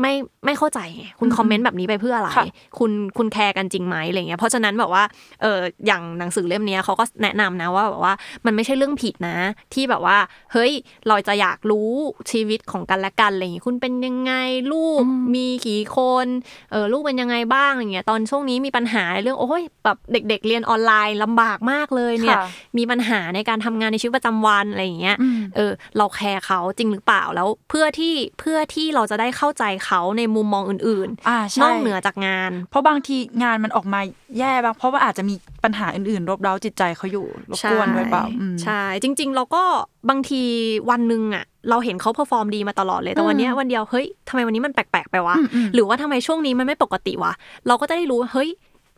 [SPEAKER 3] ไม่ไม่เข้าใจไงคุณคอมเมนต์แบบนี้ไปเพื่ออะไร
[SPEAKER 2] ค่ะ
[SPEAKER 3] คุณคุณแคร์กันจริงไหมอะไรเงี้ยเพราะฉะนั้นแบบว่าเอออย่างหนังสือเล่มเนี้ยเขาก็แนะนำนะว่าแบบว่ามันไม่ใช่เรื่องผิดนะ ที่แบบว่า เฮ้ยเราจะอยากรู้ชีวิตของกันและกันอะไรอย่างงี้คุณเป็นยังไงลูกมีกี่คนเออลูกเป็นยังไงบ้างอะไรเงี้ยตอนช่วงนี้มีปัญหาเรื่องโอ้ยแบบเด็ก ๆ เรียนออนไลน์ลำบากมากเลยเนี่ย
[SPEAKER 2] ค่ะ
[SPEAKER 3] มีปัญหาในการทำงานในชีวิตประจำวันอะไรอย่างเงี้ย
[SPEAKER 2] อืม
[SPEAKER 3] เออเราแคร์เขาจริงหรือเปล่าแล้วเพื่อที่เพื่อที่เราจะได้เข้าใจเเขาในมุมมองอื่น
[SPEAKER 2] อ่า
[SPEAKER 3] ๆ
[SPEAKER 2] ใช่
[SPEAKER 3] นอกเหนือจากงาน
[SPEAKER 2] เพราะบางทีงานมันออกมาแย่บางเพราะว่าอาจจะมีปัญหาอื่นๆ รบเร้าจิตใจเขาอยู่รบกวนด้วยเปล่าอืม
[SPEAKER 3] ใช่จริง ๆ เราก็บางทีวันหนึ่งอะเราเห็นเขา perform ดีมาตลอดเลย แต่วันเนี้ยวันเดียว เฮ้ยทำไมวันนี้มันแปลกๆ ไปวะ
[SPEAKER 2] อืมอืม
[SPEAKER 3] หรือว่าทำไมช่วงนี้มันไม่ปกติวะ เราก็จะได้รู้ว่าเฮ้ย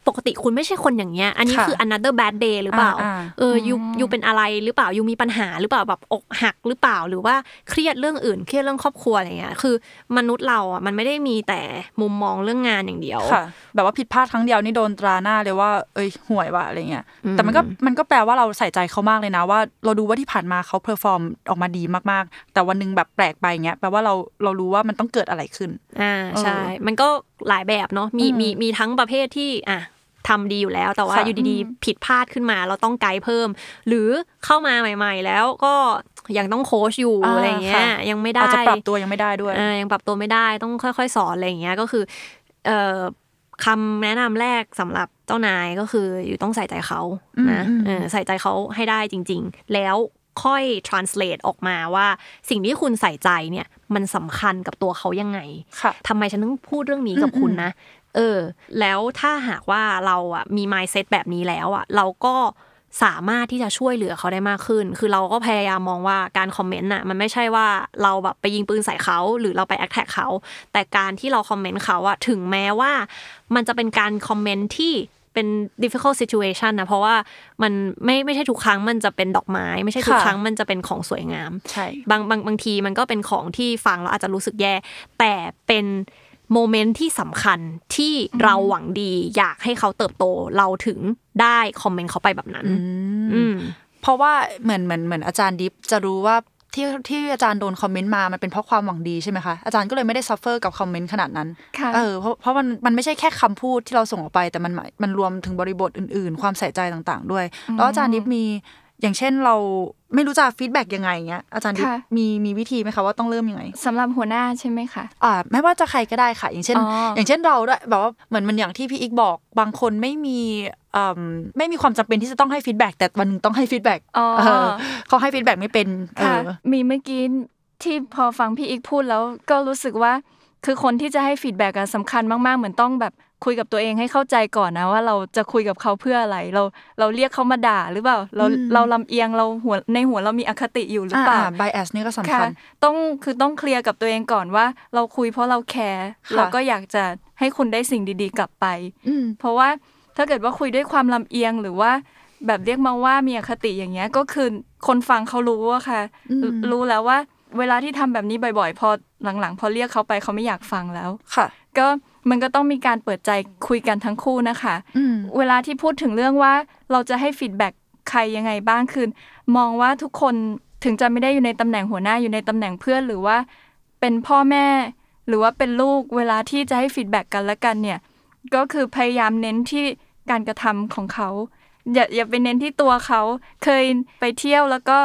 [SPEAKER 3] ปกติคุณไม่ใช่คนอย่างเงี้ย อันนี้
[SPEAKER 2] ค่ะ
[SPEAKER 3] คือ another bad day หรือเปล่า
[SPEAKER 2] อ่า
[SPEAKER 3] เออ you you เป็นอะไรหรือเปล่า you มีปัญหาหรือเปล่าแบบอกหักหรือเปล่าหรือว่าเครียดเรื่องอื่น เครียดเรื่องครอบครัวอะไรเงี้ยคือ มนุษย์เราอะมันไม่ได้มีแต่มุมมองเรื่องงานอย่างเดียว
[SPEAKER 2] ค่ะ แบบว่าผิดพลาดครั้งเดียวนี่โดนตราหน้าเลยว่า เอ้ยห่วยว่ะอะไรเงี้ย
[SPEAKER 3] อืม
[SPEAKER 2] แต่มันก็มันก็แปลว่าเราใส่ใจเขามากเลยนะว่า เราดูว่าที่ผ่านมาเขา perform ออกมาดีมากๆ แต่วันหนึงแบบแปลกไปเงี้ยแปลว่าเราเรารู้ว่ามันต้องเกิดอะไรขึ้น
[SPEAKER 3] อ่าใช่
[SPEAKER 2] เออ
[SPEAKER 3] มันก็ หลายแบบเนาะมี
[SPEAKER 2] อืม
[SPEAKER 3] มีมีทั้งประเภทที่อะทำดีอยู่แล้ว แต่ว่า
[SPEAKER 2] ค่ะ
[SPEAKER 3] อยู่ดีๆ ผิดพลาดขึ้นมา เราต้องไกด์เพิ่ม หรือเข้ามาใหม่ ๆ แล้วก็ยังต้องโค้ชอยู่
[SPEAKER 2] อ่า
[SPEAKER 3] อะไรเงี้ย
[SPEAKER 2] ค่ะ
[SPEAKER 3] ยังไม่ได้
[SPEAKER 2] อาจจะปรับตัวยังไม่ได้ด้วย
[SPEAKER 3] อ่ายังปรับตัวไม่ได้ต้องค่อย ๆ สอนอะไรอย่างเงี้ยก็คือเอ่อคำแนะนำแรกสำหรับเจ้านายก็คืออยู่ต้องใส่ใจเขานะ
[SPEAKER 2] อืมอืม
[SPEAKER 3] เออใส่ใจเขาให้ได้จริง ๆ แล้ว ค่อย translate ออกมาว่า สิ่งที่คุณใส่ใจเนี่ย มันสำคัญกับตัวเขายังไง
[SPEAKER 2] ค่ะ
[SPEAKER 3] ทำไมฉันต้องพูดเรื่องนี้กับคุณนะ เออ แล้วถ้าหากว่าเราอะมี mindset แบบนี้แล้วอะ เราก็สามารถที่จะช่วยเหลือเขาได้มากขึ้น คือเราก็พยายามมองว่าการคอมเมนต์น่ะมันไม่ใช่ว่าเราแบบไปยิงปืนใส่เขา หรือเราไปแอคแท็กเขา แต่การที่เราคอมเมนต์เขาอะถึงแม้ว่า มันจะเป็นการคอมเมนต์ที่ เป็น difficult situation นะเพราะว่ามันไม่ไม่ใช่ทุกครั้งมันจะเป็นดอกไม้ ไม่ใช่ทุก
[SPEAKER 2] ค่ะ
[SPEAKER 3] ครั้งมันจะเป็นของสวยงาม
[SPEAKER 2] ใช่
[SPEAKER 3] บางบางบางทีมันก็เป็นของที่ฟังแล้วอาจจะรู้สึกแย่ แต่เป็น moment ที่สำคัญที่เราหวังดี อยากให้เขาเติบโตเราถึงได้คอมเมนต์เขาไปแบบนั้น อืม
[SPEAKER 2] เพราะว่าเหมือนเหมือนเหมือนอาจารย์ดิฟจะรู้ว่า ที่ที่อาจารย์โดนคอมเมนต์มามันเป็นเพราะความหวังดีใช่ไหมคะอาจารย์ก็เลยไม่ได้ suffer กับคอมเมนต์ขนาดนั้น
[SPEAKER 4] ค่ะ
[SPEAKER 2] เออเพราะเพราะมันมันไม่ใช่แค่คำพูดที่เราส่งออกไป แต่มันหมายมันรวมถึงบริบทอื่น ๆ ความใส่ใจต่าง ๆ ด้วย แล้วอาจารย์ดิฟมีอย่างเช่นเรา ไม่รู้จะ feedback ยังไงเงี้ยอาจารย์ดิฟ
[SPEAKER 4] ค่ะ
[SPEAKER 2] มีมีวิธีไหมคะว่าต้องเริ่มยังไง
[SPEAKER 4] สำหรับหัวหน้าใช่ไหมคะ
[SPEAKER 2] อ่าไม่ว่าจะใครก็ได้ค่ะ อย่างเช่น
[SPEAKER 4] อ๋ออ
[SPEAKER 2] อย่างเช่นเราด้วยแบบว่าเหมือนมันอย่างที่พี่อีกบอก บางคนไม่มีอืมไม่มีความจำเป็นที่จะต้องให้ feedback แต่วันหนึงต้องให้ feedback
[SPEAKER 4] อ๋อ
[SPEAKER 2] เออเขาให้ feedback ไม่เป็นเอ
[SPEAKER 4] ค่ะ
[SPEAKER 2] อ
[SPEAKER 4] มีเมื่อกี้ที่พอฟังพี่อีกพูดแล้วก็รู้สึกว่า คือคนที่จะให้ feedback อะสำคัญมากๆ เหมือนต้องแบบ คุยกับตัวเองให้เข้าใจก่อนนะว่าเราจะคุยกับเขาเพื่ออะไร เราเราเรียกเขามาด่าหรือเปล่า เรา
[SPEAKER 2] อืม
[SPEAKER 4] เราลำเอียงเราหัวในหัวเรามีอคติอยู่หรือเปล่า
[SPEAKER 2] ไบแอสนี่ก็สำ
[SPEAKER 4] ค่ะ
[SPEAKER 2] คัญ
[SPEAKER 4] ต้องคือต้องเคลียร์กับตัวเองก่อนว่า เราคุยเพราะเราแคร์
[SPEAKER 2] ค่ะ
[SPEAKER 4] เราก็อยากจะให้คุณได้สิ่งดีๆ กลับไป
[SPEAKER 2] อืม
[SPEAKER 4] เพราะว่าถ้าเกิดว่าคุยด้วยความลำเอียงหรือว่าแบบเรียกมาว่ามีอคติอย่างเงี้ยก็คือคนฟังเขารู้อะค่ะ
[SPEAKER 2] อืม
[SPEAKER 4] รู้แล้วว่า เวลาที่ทำแบบนี้บ่อยๆ พอหลังๆ พอเรียกเขาไปเขาไม่อยากฟังแล้ว
[SPEAKER 2] ค่ะ
[SPEAKER 4] ก็ มันก็ต้องมีการเปิดใจคุยกันทั้งคู่นะคะ
[SPEAKER 2] อืม
[SPEAKER 4] เวลาที่พูดถึงเรื่องว่าเราจะให้ feedback ใครยังไงบ้างคือมองว่าทุกคนถึงจะไม่ได้อยู่ในตำแหน่งหัวหน้าอยู่ในตำแหน่งเพื่อนหรือว่าเป็นพ่อแม่ หรือว่าเป็นลูกเวลาที่จะให้ feedback กันและกันเนี่ย ก็คือพยายามเน้นที่การกระทำของเขา อย่าอย่าไปเน้นที่ตัวเขาเคยไปเที่ยวแล้วก็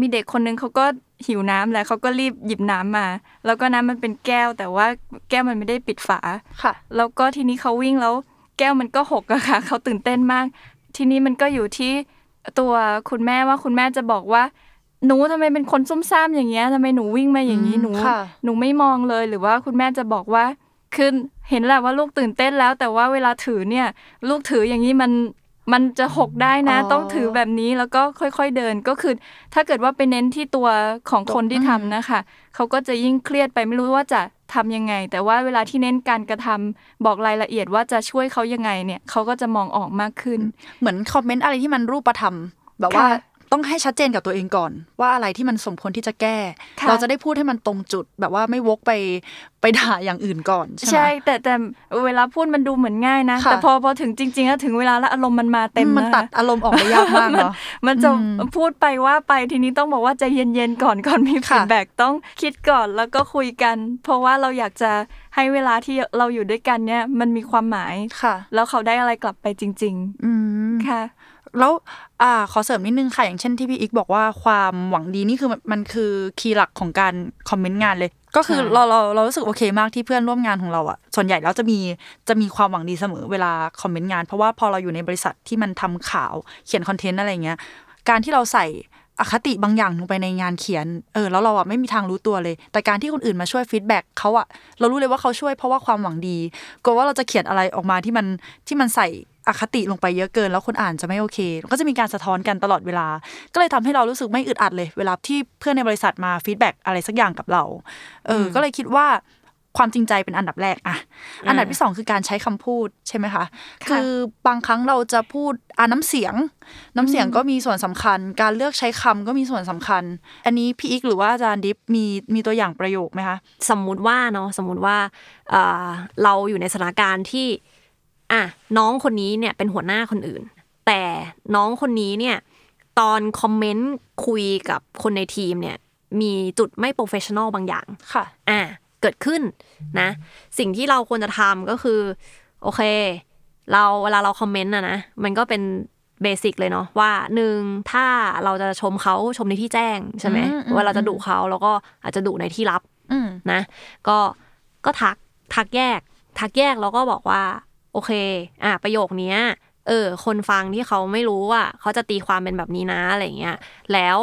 [SPEAKER 4] มีเด็กคนนึงเขาก็ หิวน้ำแหละเขาก็รีบหยิบน้ำมา แล้วก็น้ำมันเป็นแก้ว แต่ว่าแก้วมันไม่ได้ปิดฝา
[SPEAKER 2] ค่ะ
[SPEAKER 4] แล้วก็ทีนี้เขาวิ่งแล้วแก้วมันก็หกอะค่ะเขาตื่นเต้นมาก ทีนี้มันก็อยู่ที่ตัวคุณแม่ว่าคุณแม่จะบอกว่าหนูทำไมเป็นคนซุ่มซ่ามอย่างเงี้ยทำไมหนูวิ่งมาอย่างนี้
[SPEAKER 2] อืม
[SPEAKER 4] หนู
[SPEAKER 2] ค่ะ
[SPEAKER 4] หนูไม่มองเลยหรือว่าคุณแม่จะบอกว่าคือเห็นแหละว่าลูกตื่นเต้นแล้ว แต่ว่าเวลาถือเนี่ย ลูกถืออย่างนี้มัน มันจะหกได้นะ
[SPEAKER 2] อ๋อ
[SPEAKER 4] ต้องถือแบบนี้แล้วก็ค่อยๆเดินก็คือ ถ้าเกิดว่าไปเน้นที่ตัวของคนที่
[SPEAKER 2] อืม
[SPEAKER 4] ทำนะคะเขาก็จะยิ่งเครียดไปไม่รู้ว่าจะทำยังไง แต่ว่าเวลาที่เน้นการกระทำบอกรายละเอียดว่าจะช่วยเขายังไงเนี่ยเขาก็จะมองออกมากขึ้น
[SPEAKER 2] เหมือนคอมเมนต์อะไรที่มันรูปธรรมแบบว่า
[SPEAKER 4] ค่ะ
[SPEAKER 2] ต้องให้ชัดเจนกับตัวเองก่อน ว่าอะไรที่มันสมควรที่จะแก้
[SPEAKER 4] ค่ะ
[SPEAKER 2] เราจะได้พูดให้มันตรงจุด แบบว่าไม่วกไปไปด่าอย่างอื่นก่อน ใช่ไหม
[SPEAKER 4] ใช่ แต่แต่เวลาพูดมันดูเหมือนง่ายนะ
[SPEAKER 2] ค่ะ
[SPEAKER 4] แต่พอพอถึงจริงๆแล้วถึงเวลาแล้วอารมณ์มันมาเต็ม
[SPEAKER 2] มัน
[SPEAKER 4] นะคะ
[SPEAKER 2] ตัดอารมณ์ออกไปยากมากเนาะ
[SPEAKER 4] มันจะ
[SPEAKER 2] อืม
[SPEAKER 4] พูดไปว่าไปทีนี้ต้องบอกว่าใจเย็นๆก่อนก่อนมี
[SPEAKER 2] ค่ะ
[SPEAKER 4] ฟีดแบ็กต้องคิดก่อนแล้วก็คุยกัน เพราะว่าเราอยากจะให้เวลาที่เราอยู่ด้วยกันเนี่ยมันมีความหมาย
[SPEAKER 2] ค่ะ
[SPEAKER 4] แล้วเขาได้อะไรกลับไปจริง
[SPEAKER 2] อืม
[SPEAKER 4] ๆค่ะ
[SPEAKER 2] แล้วอ่าขอเสริมนิดนึงค่ะ อย่างเช่นที่พี่อีกบอกว่าความหวังดีนี่คือมันมันคือkey หลักของการคอมเมนต์งานเลย ก็คือ
[SPEAKER 3] ใช่
[SPEAKER 2] เราเราเรารู้สึกโอเคมากที่เพื่อนร่วมงานของเราอะส่วนใหญ่แล้วจะมีจะมีความหวังดีเสมอเวลาคอมเมนต์งาน เพราะว่าพอเราอยู่ในบริษัทที่มันทำข่าวเขียนคอนเทนต์อะไรเงี้ยการที่เราใส่อคติบางอย่างลงไปในงานเขียน เออ แล้วเราอะไม่มีทางรู้ตัวเลย แต่การที่คนอื่นมาช่วย feedback เขาอะ เรารู้เลยว่าเขาช่วยเพราะว่าความหวังดีกลัวว่าเราจะเขียนอะไรออกมาที่มันที่มันใส่ อคติลงไปเยอะเกิน แล้วคนอ่านจะไม่โอเค ก็จะมีการสะท้อนกันตลอดเวลา ก็เลยทำให้เรารู้สึกไม่อึดอัดเลย เวลาที่เพื่อนในบริษัทมา feedback อะไรสักอย่างกับเรา เออ ก็เลยคิดว่าความจริงใจเป็นอันดับแรกอะอันดับที่สองคือการใช้คำพูดใช่ไหมคะ คือบางครั้งเราจะพูดอ่าน้ำเสียง น้ำเสียงก็มีส่วนสำคัญ การเลือกใช้คำก็มีส่วนสำคัญ อันนี้พี่อีกหรือว่าอาจารย์ดิฟมีมีตัวอย่างประโยคไหมคะ
[SPEAKER 3] สมมุติว่าเนาะสมมุติว่าเอ่อเราอยู่ในสถานการณ์ที่ อะน้องคนนี้เนี่ยเป็นหัวหน้าคนอื่น แต่น้องคนนี้เนี่ยตอนคอมเมนต์คุยกับคนในทีมเนี่ยมีจุดไม่ professional บางอย่าง
[SPEAKER 2] ค่ะ
[SPEAKER 3] อะเกิดขึ้นนะ สิ่งที่เราควรจะทำก็คือ โอเค เราเวลาเราคอมเมนต์อะนะมันก็เป็น basic เลยเนาะว่าหนึ่งถ้าเราจะชมเขาชมในที่แจ้งใช่ไหม
[SPEAKER 2] อืมอืม
[SPEAKER 3] เวลาจะดุเขาแล้วก็อาจจะดุในที่ลับ
[SPEAKER 2] อืม
[SPEAKER 3] นะ ก็ก็ทักทักแยก ทักแยกแล้วก็บอกว่า โอเค อะประโยคเนี้ย เออ คนฟังที่เขาไม่รู้ว่าเขาจะตีความเป็นแบบนี้นะอะไรเงี้ย แล้ว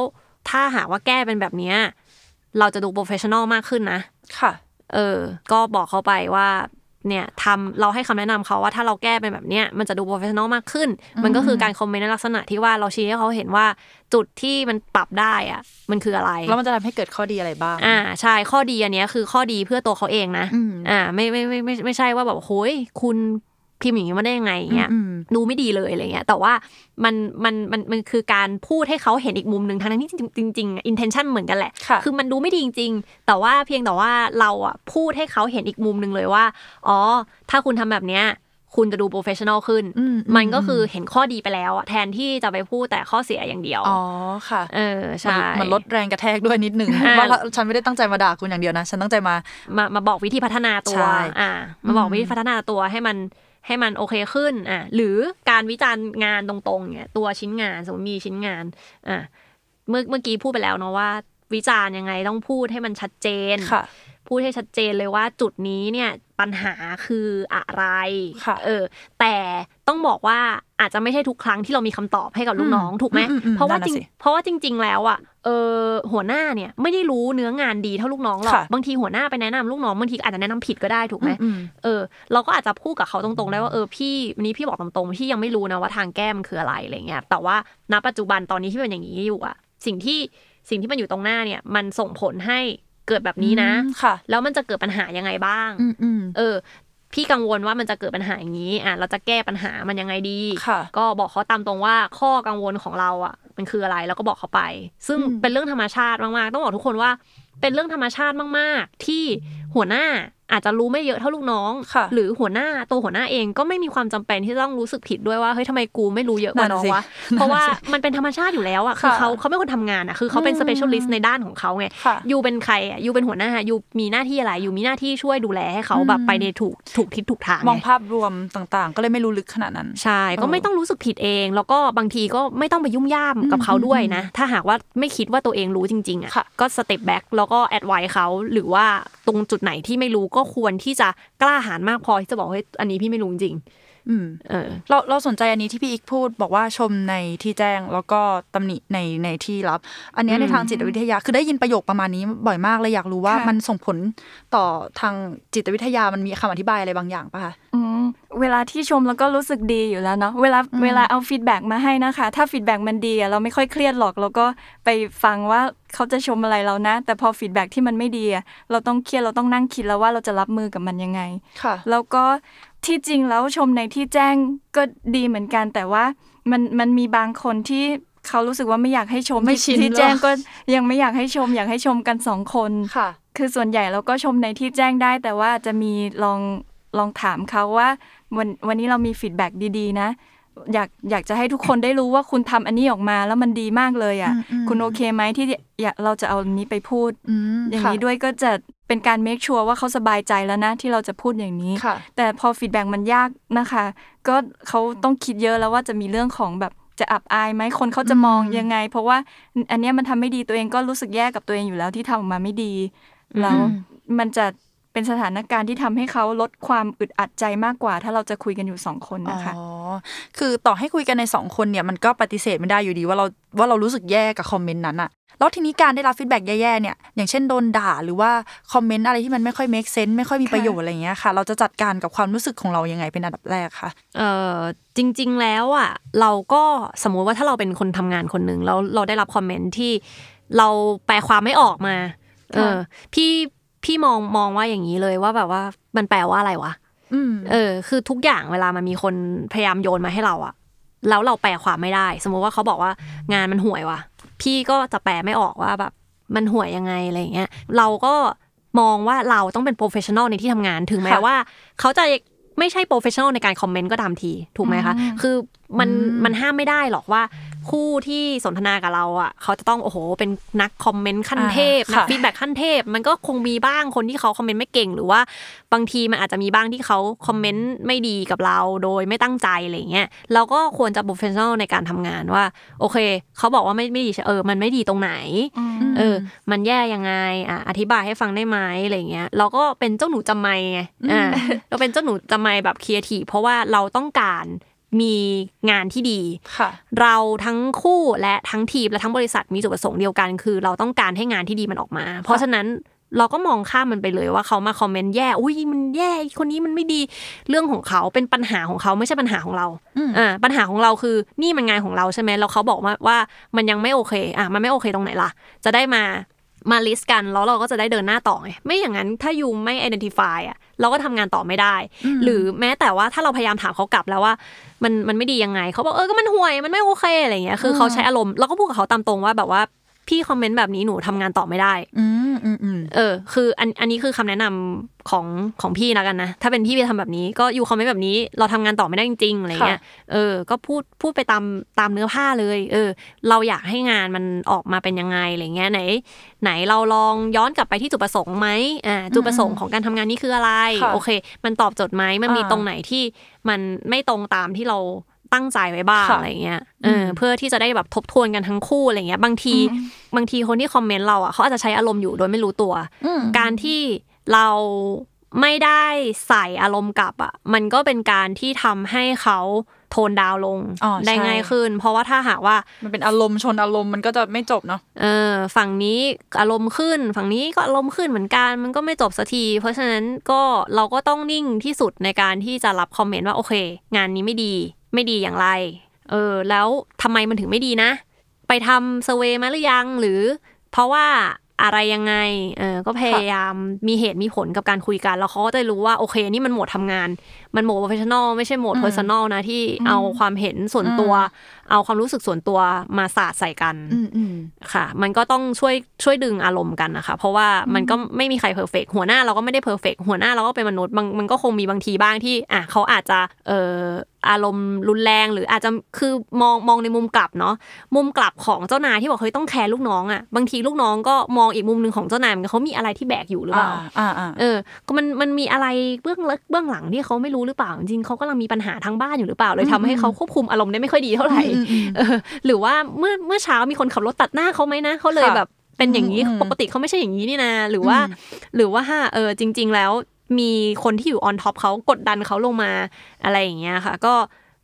[SPEAKER 3] ถ้าหากว่าแก้เป็นแบบเนี้ย เราจะดู professional มากขึ้นนะ
[SPEAKER 2] ค่ะ
[SPEAKER 3] เออ ก็บอกเขาไปว่าเนี่ยทำเราให้คำแนะนำเขาว่าถ้าเราแก้เป็นแบบเนี้ยมันจะดู professional มากขึ้น มันก็คือการคอมเมนต์ในลักษณะที่ว่าเราชี้ให้เขาเห็นว่าจุดที่มันปรับได้อะมันคืออะไร
[SPEAKER 2] แล้วมันจะทำให้เกิดข้อดีอะไรบ้าง
[SPEAKER 3] อ่าใช่ข้อดีอันเนี้ยคือข้อดีเพื่อตัวเขาเองนะ
[SPEAKER 2] อืม
[SPEAKER 3] อ่า ไม่ไม่ไม่ไม่ไม่ใช่ว่าแบบโอ้ยคุณ พิมพ์อย่างนี้มาได้ยังไงอย่างเงี้ย
[SPEAKER 2] อืม
[SPEAKER 3] ดูไม่ดีเลยอะไรเงี้ยแต่ว่ามันมันมันมันคือการพูดให้เขาเห็นอีกมุมหนึ่งทั้งที่จริงจริง intention เหมือนกันแหละ
[SPEAKER 2] ค่ะ
[SPEAKER 3] อมันดูไม่ดีจริง ๆ แต่ว่าเพียงแต่ว่าเราอะพูดให้เขาเห็นอีกมุมหนึ่งเลยว่า อ๋อ ถ้าคุณทำแบบเนี้ยคุณจะดู professional ขึ้น
[SPEAKER 2] อืม
[SPEAKER 3] มันก็คือเห็นข้อดีไปแล้วอะแทนที่จะไปพูดแต่ข้อเสียอย่างเดียว
[SPEAKER 2] อ๋อ ค่ะ
[SPEAKER 3] เออ ใช่
[SPEAKER 2] มันลดแรงกระแทกด้วยนิดหนึ่ง
[SPEAKER 3] อ่า
[SPEAKER 2] ว่าฉันไม่ได้ตั้งใจมาด่าคุณอย่างเดียวนะ ฉันตั้งใจมา
[SPEAKER 3] มามาบอกวิธีพัฒนาตัว
[SPEAKER 2] ใช่
[SPEAKER 3] อ่า มาบอก
[SPEAKER 2] อืม
[SPEAKER 3] วิธีพัฒนาตัวให้มัน ให้มันโอเคขึ้นอะหรือการวิจารณ์งานตรงๆเนี่ยตัวชิ้นงานสมมติมีชิ้นงานอะเมื่อเมื่อกี้พูดไปแล้วเนาะว่า วิจารณ์ยังไงต้องพูดให้มันชัดเจน
[SPEAKER 2] ค่ะ
[SPEAKER 3] พูดให้ชัดเจนเลยว่าจุดนี้เนี่ยปัญหาคืออะไร
[SPEAKER 2] ค่ะ
[SPEAKER 3] เออ แต่ต้องบอกว่าอาจจะไม่ใช่ทุกครั้งที่เรามีคำตอบให้กับลูกน้อง
[SPEAKER 2] อืม
[SPEAKER 3] ถูกไหม
[SPEAKER 2] อืมอืม
[SPEAKER 3] เพราะว่า
[SPEAKER 2] นั่น
[SPEAKER 3] จริง
[SPEAKER 2] น่ะสิ
[SPEAKER 3] เพราะว่าจริง ๆ แล้วอะเออหัวหน้าเนี่ยไม่ได้รู้เนื้องานดีเท่าลูกน้องหรอก
[SPEAKER 2] ค่ะ
[SPEAKER 3] บางทีหัวหน้าไปแนะนำลูกน้องบางทีอาจจะแนะนำผิดก็ได้ถูกไหม
[SPEAKER 2] อืม
[SPEAKER 3] เออเราก็อาจจะพูดกับเขาตรงๆได้ว่าเออพี่วันนี้พี่บอกตรงๆพี่ยังไม่รู้นะว่าทางแก้มันคืออะไรอะไรเงี้ยแต่ว่าณปัจจุบันตอนนี้ที่เป็นอย่างนี้อยู่อะสิ่งที่สิ่งที่มันอยู่ตรงหน้าเนี่ยมันส่งผลให้ เกิดแบบนี้นะ
[SPEAKER 2] อืมค่ะ
[SPEAKER 3] แล้วมันจะเกิดปัญหายังไงบ้าง
[SPEAKER 2] อืมอืม
[SPEAKER 3] เออ พี่กังวลว่ามันจะเกิดปัญหาอย่างนี้ อะ เราจะแก้ปัญหามันยังไงดี
[SPEAKER 2] ค่ะ
[SPEAKER 3] ก็บอกเขาตามตรงว่าข้อกังวลของเราอะ มันคืออะไรแล้วก็บอกเขาไป ซึ่ง
[SPEAKER 2] อืม
[SPEAKER 3] เป็นเรื่องธรรมชาติมากๆ ต้องบอกทุกคนว่า เป็นเรื่องธรรมชาติมาก ๆ ที่หัวหน้า อาจจะรู้ไม่เยอะเท่าลูกน้อง
[SPEAKER 2] ค่ะ
[SPEAKER 3] หรือหัวหน้าตัวหัวหน้าเองก็ไม่มีความจำเป็นที่จะต้องรู้สึกผิดด้วยว่าเฮ้ยทำไมกูไม่รู้เยอะกว่าน้องวะ
[SPEAKER 2] นั่นสิ
[SPEAKER 3] เพราะว่ามันเป็นธรรมชาติอยู่แล้วอะคือ
[SPEAKER 2] ค่ะ
[SPEAKER 3] เขาเขาไม่คนทำงานอะคือเขาเป็น
[SPEAKER 2] อืม
[SPEAKER 3] specialist ในด้านของเขาไง
[SPEAKER 2] ค่ะ
[SPEAKER 3] ยูเป็นใครอะยูเป็นหัวหน้ายูมีหน้าที่อะไรยูมีหน้าที่ช่วยดูแลให้เขาแบบ
[SPEAKER 2] อืม
[SPEAKER 3] ไปในถูกถูกทิศถูกทาง
[SPEAKER 2] มอง
[SPEAKER 3] ไภา
[SPEAKER 2] พรวมต่างๆ ก็เลยไม่รู้ลึกขนาดนั้น
[SPEAKER 3] ใช่ก็
[SPEAKER 2] เออ
[SPEAKER 3] ไม่ต้องรู้สึกผิดเอง แล้วก็บางทีก็ไม่ต้องไปยุ่มย่ามกับเขาด้วยนะ ถ้าหากว่าไม่คิดว่าตัวเองรู้จริงๆอะ
[SPEAKER 2] ค่ะ
[SPEAKER 3] ก็สเต็ปแบ็กแล้วก็แอดไวเขาหรือว่า ตรงจุดไหนที่ไม่รู้ก็ควรที่จะกล้าหาญมากพอที่จะบอกเฮ้ยอันนี้พี่ไม่รู้จริง เออ
[SPEAKER 2] เราเราสนใจอันนี้ที่พี่อีกพูดบอกว่าชมในที่แจ้งแล้วก็ตำหนิในในที่ลับ อันเนี้ย
[SPEAKER 3] อืม
[SPEAKER 2] ในทางจิตวิทยา คือได้ยินประโยคประมาณนี้บ่อยมากเลยอยากรู้ว่า
[SPEAKER 4] ค่ะ
[SPEAKER 2] มันส่งผลต่อทางจิตวิทยามันมีคำอธิบายอะไรบางอย่างปะคะ
[SPEAKER 4] อืมเวลาที่ชมแล้วก็รู้สึกดีอยู่แล้วเนาะเวลา
[SPEAKER 2] อืม
[SPEAKER 4] เวลาเอา feedback มาให้นะคะ ถ้า feedback มันดีอะเราไม่ค่อยเครียดหรอก เราก็ไปฟังว่าเขาจะชมอะไรเรานะ แต่พอ feedback ที่มันไม่ดีอะเราต้องเครียดเราต้องนั่งคิดแล้วว่าเราจะรับมือกับมันยังไง
[SPEAKER 2] ค่ะ
[SPEAKER 4] แล้วก็ ที่จริงแล้วชมในที่แจ้งก็ดีเหมือนกัน แต่ว่ามันมันมีบางคนที่เขารู้สึกว่าไม่อยากให้ชม
[SPEAKER 2] ไม่
[SPEAKER 4] ที่
[SPEAKER 2] ชิน
[SPEAKER 4] ที่แจ้ง
[SPEAKER 2] หรอ
[SPEAKER 4] ก็ยังไม่อยากให้ชม อยากให้ชมกันสองคน
[SPEAKER 2] ค่ะ
[SPEAKER 4] คือส่วนใหญ่เราก็ชมในที่แจ้งได้ แต่ว่าจะมีลองลองถามเขาว่า วันวันนี้เรามี feedback ดีๆนะ อยากอยากจะให้ทุกคนได้รู้ว่าคุณทำอันนี้ออกมาแล้วมันดีมากเลยอะ
[SPEAKER 2] อืมอืม
[SPEAKER 4] คุณโอเคไหมที่อยากเราจะเอาอันนี้ไปพูด
[SPEAKER 2] อืม
[SPEAKER 4] อย่าง
[SPEAKER 2] ค่ะ
[SPEAKER 4] นี้ด้วยก็จะเป็นการ make sure ว่าเขาสบายใจแล้วนะ ที่เราจะพูดอย่างนี้
[SPEAKER 2] ค่ะ
[SPEAKER 4] แต่พอฟีดแบ็กมันยากนะคะ ก็เขาต้องคิดเยอะแล้วว่าจะมีเรื่องของแบบจะอับอายไหมคนเขาจะมอง
[SPEAKER 2] อืม
[SPEAKER 4] ยังไง เพราะว่าอันเนี้ยมันทำไม่ดีตัวเองก็รู้สึกแย่กับตัวเองอยู่แล้วที่ทำออกมาไม่ดี แล้ว
[SPEAKER 2] อืม
[SPEAKER 4] มันจะ เป็นสถานการณ์ที่ทำให้เขาลดความอึดอัดใจมากกว่า ถ้าเราจะคุยกันอยู่สองคนนะคะ
[SPEAKER 2] อ๋อคือต่อให้คุยกันในสองคนเนี่ยมันก็ปฏิเสธไม่ได้อยู่ดีว่าเราว่าเรารู้สึกแย่กับคอมเมนต์นั้นอะแล้วทีนี้การได้รับ feedback แย่ๆเนี่ยอย่างเช่นโดนด่าหรือว่าคอมเมนต์อะไรที่มันไม่ค่อย make sense ไม่ค่อยมีประโยชน์อะไรอย่างเงี้ยค่ะ เราจะจัดการกับความรู้สึกของเรายังไงเป็นอันดับแรกคะ
[SPEAKER 3] เออจริง ๆ แล้วอะเราก็สมมุติว่าถ้าเราเป็นคนทำงานคนหนึ่งแล้วเราได้รับคอมเมนต์ที่เราแปลความไม่ออกมาเออพี่ พี่มองมองว่าอย่างนี้เลยว่าแบบว่ามันแปลว่าอะไรวะ
[SPEAKER 2] อืม
[SPEAKER 3] เออ คือทุกอย่างเวลามันมีคนพยายามโยนมาให้เราอะแล้วเราแปลความไม่ได้ สมมุติว่าเขาบอกว่างานมันห่วยว่ะ พี่ก็จะแปลไม่ออกว่าแบบมันห่วยยังไงอะไรอย่างเงี้ย เราก็มองว่าเราต้องเป็น professional ในที่ทำงานถึงแม้
[SPEAKER 2] ค่ะ
[SPEAKER 3] ว่า เขาจะไม่ใช่ professional ในการคอมเมนต์ก็ตามที ถูกไหมคะ คือ มันมันห้ามไม่ได้หรอกว่า คู่ที่สนทนากับเราอะ เขาจะต้องโอ้โห เป็นนักคอมเมนต์ขั้นเทพ
[SPEAKER 2] อ่า
[SPEAKER 3] นัก
[SPEAKER 2] ค่ะ
[SPEAKER 3] feedback ขั้นเทพ มันก็คงมีบ้างคนที่เขาคอมเมนต์ไม่เก่ง หรือว่าบางทีมันอาจจะมีบ้างที่เขาคอมเมนต์ไม่ดีกับเราโดยไม่ตั้งใจอะไรเงี้ยเราก็ควรจะ professional ในการทำงานว่า โอเค เขาบอกว่าไม่ไม่ดีใช่เออ มันไม่ดีตรงไหน เออ มันแย่ยังไงอะอธิบายให้ฟังได้ไหมอะไรเงี้ยเราก็เป็นเจ้าหนูจำไมไงอ่าเราเป็นเจ้าหนูจำไมแบบครีเอทีฟเพราะว่าเราต้องการ มีงานที่ดี
[SPEAKER 2] ค่ะ
[SPEAKER 3] เราทั้งคู่และทั้งทีมและทั้งบริษัทมีจุดประสงค์เดียวกัน คือเราต้องการให้งานที่ดีมันออกมา เพราะฉะนั้นเราก็มองข้ามมันไปเลยว่าเขามาคอมเมนต์แย่อุ้ยมันแย่คนนี้มันไม่ดีเรื่องของเขาเป็นปัญหาของเขาไม่ใช่ปัญหาของเรา
[SPEAKER 2] อืม
[SPEAKER 3] อ่าปัญหาของเราคือนี่มันงานของเราใช่ไหมแล้วเขาบอกว่าว่ามันยังไม่โอเคอะมันไม่โอเคตรงไหนล่ะ จะได้มา มาลิสต์กันแล้วเราก็จะได้เดินหน้าต่อไงไม่อย่างนั้นถ้ายูไม่ identify อะเราก็ทำงานต่อไม่ได้ หรือแม้แต่ว่าถ้าเราพยายามถามเขากลับแล้วว่า มันมันไม่ดียังไงเขาบอกเออก็มันห่วยมันไม่โอเคอะไรเงี้ยคือเขาใช้อารมณ์เราก็พูดกับเขาตามตรงว่าแบบว่า พี่คอมเมนต์แบบนี้หนูทำงานต่อไม่ได้
[SPEAKER 2] อืมอืมอืม
[SPEAKER 3] เออ คืออันอันนี้คือคำแนะนำของของพี่แล้วกันนะ ถ้าเป็นพี่ไปทำแบบนี้ ก็อยู่คอมเมนต์แบบนี้ เราทำงานต่อไม่ได้จริงๆอะไรเงี้ย เออ ก็พูดพูดไปตามตามเนื้อผ้าเลย เออ เราอยากให้งานมันออกมาเป็นยังไงอะไรเงี้ยไหน ไหนเราลองย้อนกลับไปที่จุดประสงค์ไหมอ่าจุดประสงค์ของการทำงานนี้คืออะไร
[SPEAKER 2] ค่ะ
[SPEAKER 3] โอเค มันตอบโจทย์ไหมมันมี
[SPEAKER 2] อ่า
[SPEAKER 3] ตรงไหนที่มันไม่ตรงตามที่เรา ตั้งใจไว้บ้าง
[SPEAKER 2] ค่ะ
[SPEAKER 3] อะไรเงี้ยเอออเพื่อที่จะได้แบบทบทวนกันทั้งคู่อะไรเงี้ย บางทีบางทีคนที่คอมเมนต์เราอะเขาอาจจะใช้อารมณ์อยู่โดยไม่รู้ตัว
[SPEAKER 2] อืม
[SPEAKER 3] การที่เราไม่ได้ใส่อารมณ์กลับอะมันก็เป็นการที่ทำให้เขาโทนดาวน์ลง
[SPEAKER 2] อ๋อ
[SPEAKER 3] ได้
[SPEAKER 2] ใช่
[SPEAKER 3] ง่ายขึ้น เพราะว่าถ้าหากว่า
[SPEAKER 2] มันเป็นอารมณ์ชนอารมณ์มันก็จะไม่จบเนาะ
[SPEAKER 3] เออฝั่งนี้อารมณ์ขึ้น ฝั่งนี้ก็อารมณ์ขึ้นเหมือนกันมันก็ไม่จบสักที เพราะฉะนั้นก็เราก็ต้องนิ่งที่สุดในการที่จะรับคอมเมนต์ว่าโอเค งานนี้ไม่ดี ไม่ดีอย่างไร เออ แล้วทำไมมันถึงไม่ดีนะ ไปทำเซเวมาหรือยัง หรือ เพราะว่าอะไรยังไง เออ ก็พยายามมีเหตุมีผลกับการคุยกัน แล้วเขาก็จะรู้ว่าโอเค นี่มันหมดทำงานมันโหมด professional ไม่ใช่โหมด personal นะที่เอาความเห็นส่วนตัว เอาความรู้สึกส่วนตัวมาสาดใส่กัน
[SPEAKER 2] อืมอืม
[SPEAKER 3] ค่ะ มันก็ต้องช่วยช่วยดึงอารมณ์กันนะคะ เพราะว่ามันก็ไม่มีใคร perfect หัวหน้าเราก็ไม่ได้ perfect หัวหน้าเราก็เป็นมนุษย์บางมันก็คงมีบางทีบ้างที่อะเขาอาจจะเอ่ออารมณ์รุนแรงหรืออาจจะคือมองมองในมุมกลับเนาะมุมกลับของเจ้านายที่บอกเฮ้ยต้องแคร์ลูกน้องอะบางทีลูกน้องก็มองอีกมุมหนึ่งของเจ้านายเหมือนกันเขามีอะไรที่แบกอยู่หรือเป
[SPEAKER 2] ล่า
[SPEAKER 3] อ่า
[SPEAKER 2] อ่าอ่า
[SPEAKER 3] เออก็มันมันมีอะไรเบื้องลึกเบื้องหลังที่เขาไม่รู้หรือเปล่าจริงๆเขากำลังมีปัญหาทางบ้านอยู่หรือเปล่าเลยทำให้เขาควบคุมอารมณ์ได้ไม่ค่อยดีเท่าไหร่
[SPEAKER 2] อืมอืม
[SPEAKER 3] เออหรือว่าเมื่อเมื่อเช้ามีคนขับรถตัดหน้าเขาไหมนะเขาเลย
[SPEAKER 2] ค่ะ
[SPEAKER 3] แบบเป็นอย่างนี้
[SPEAKER 2] อืมอืม
[SPEAKER 3] ปกติเขาไม่ใช่อย่างนี้นี่นะหรือว่า
[SPEAKER 2] อืม
[SPEAKER 3] หรือว่าถ้าเออจริง ๆ แล้วมีคนที่อยู่ on top เขากดดันเขาลงมาอะไรอย่างเงี้ยค่ะ ก็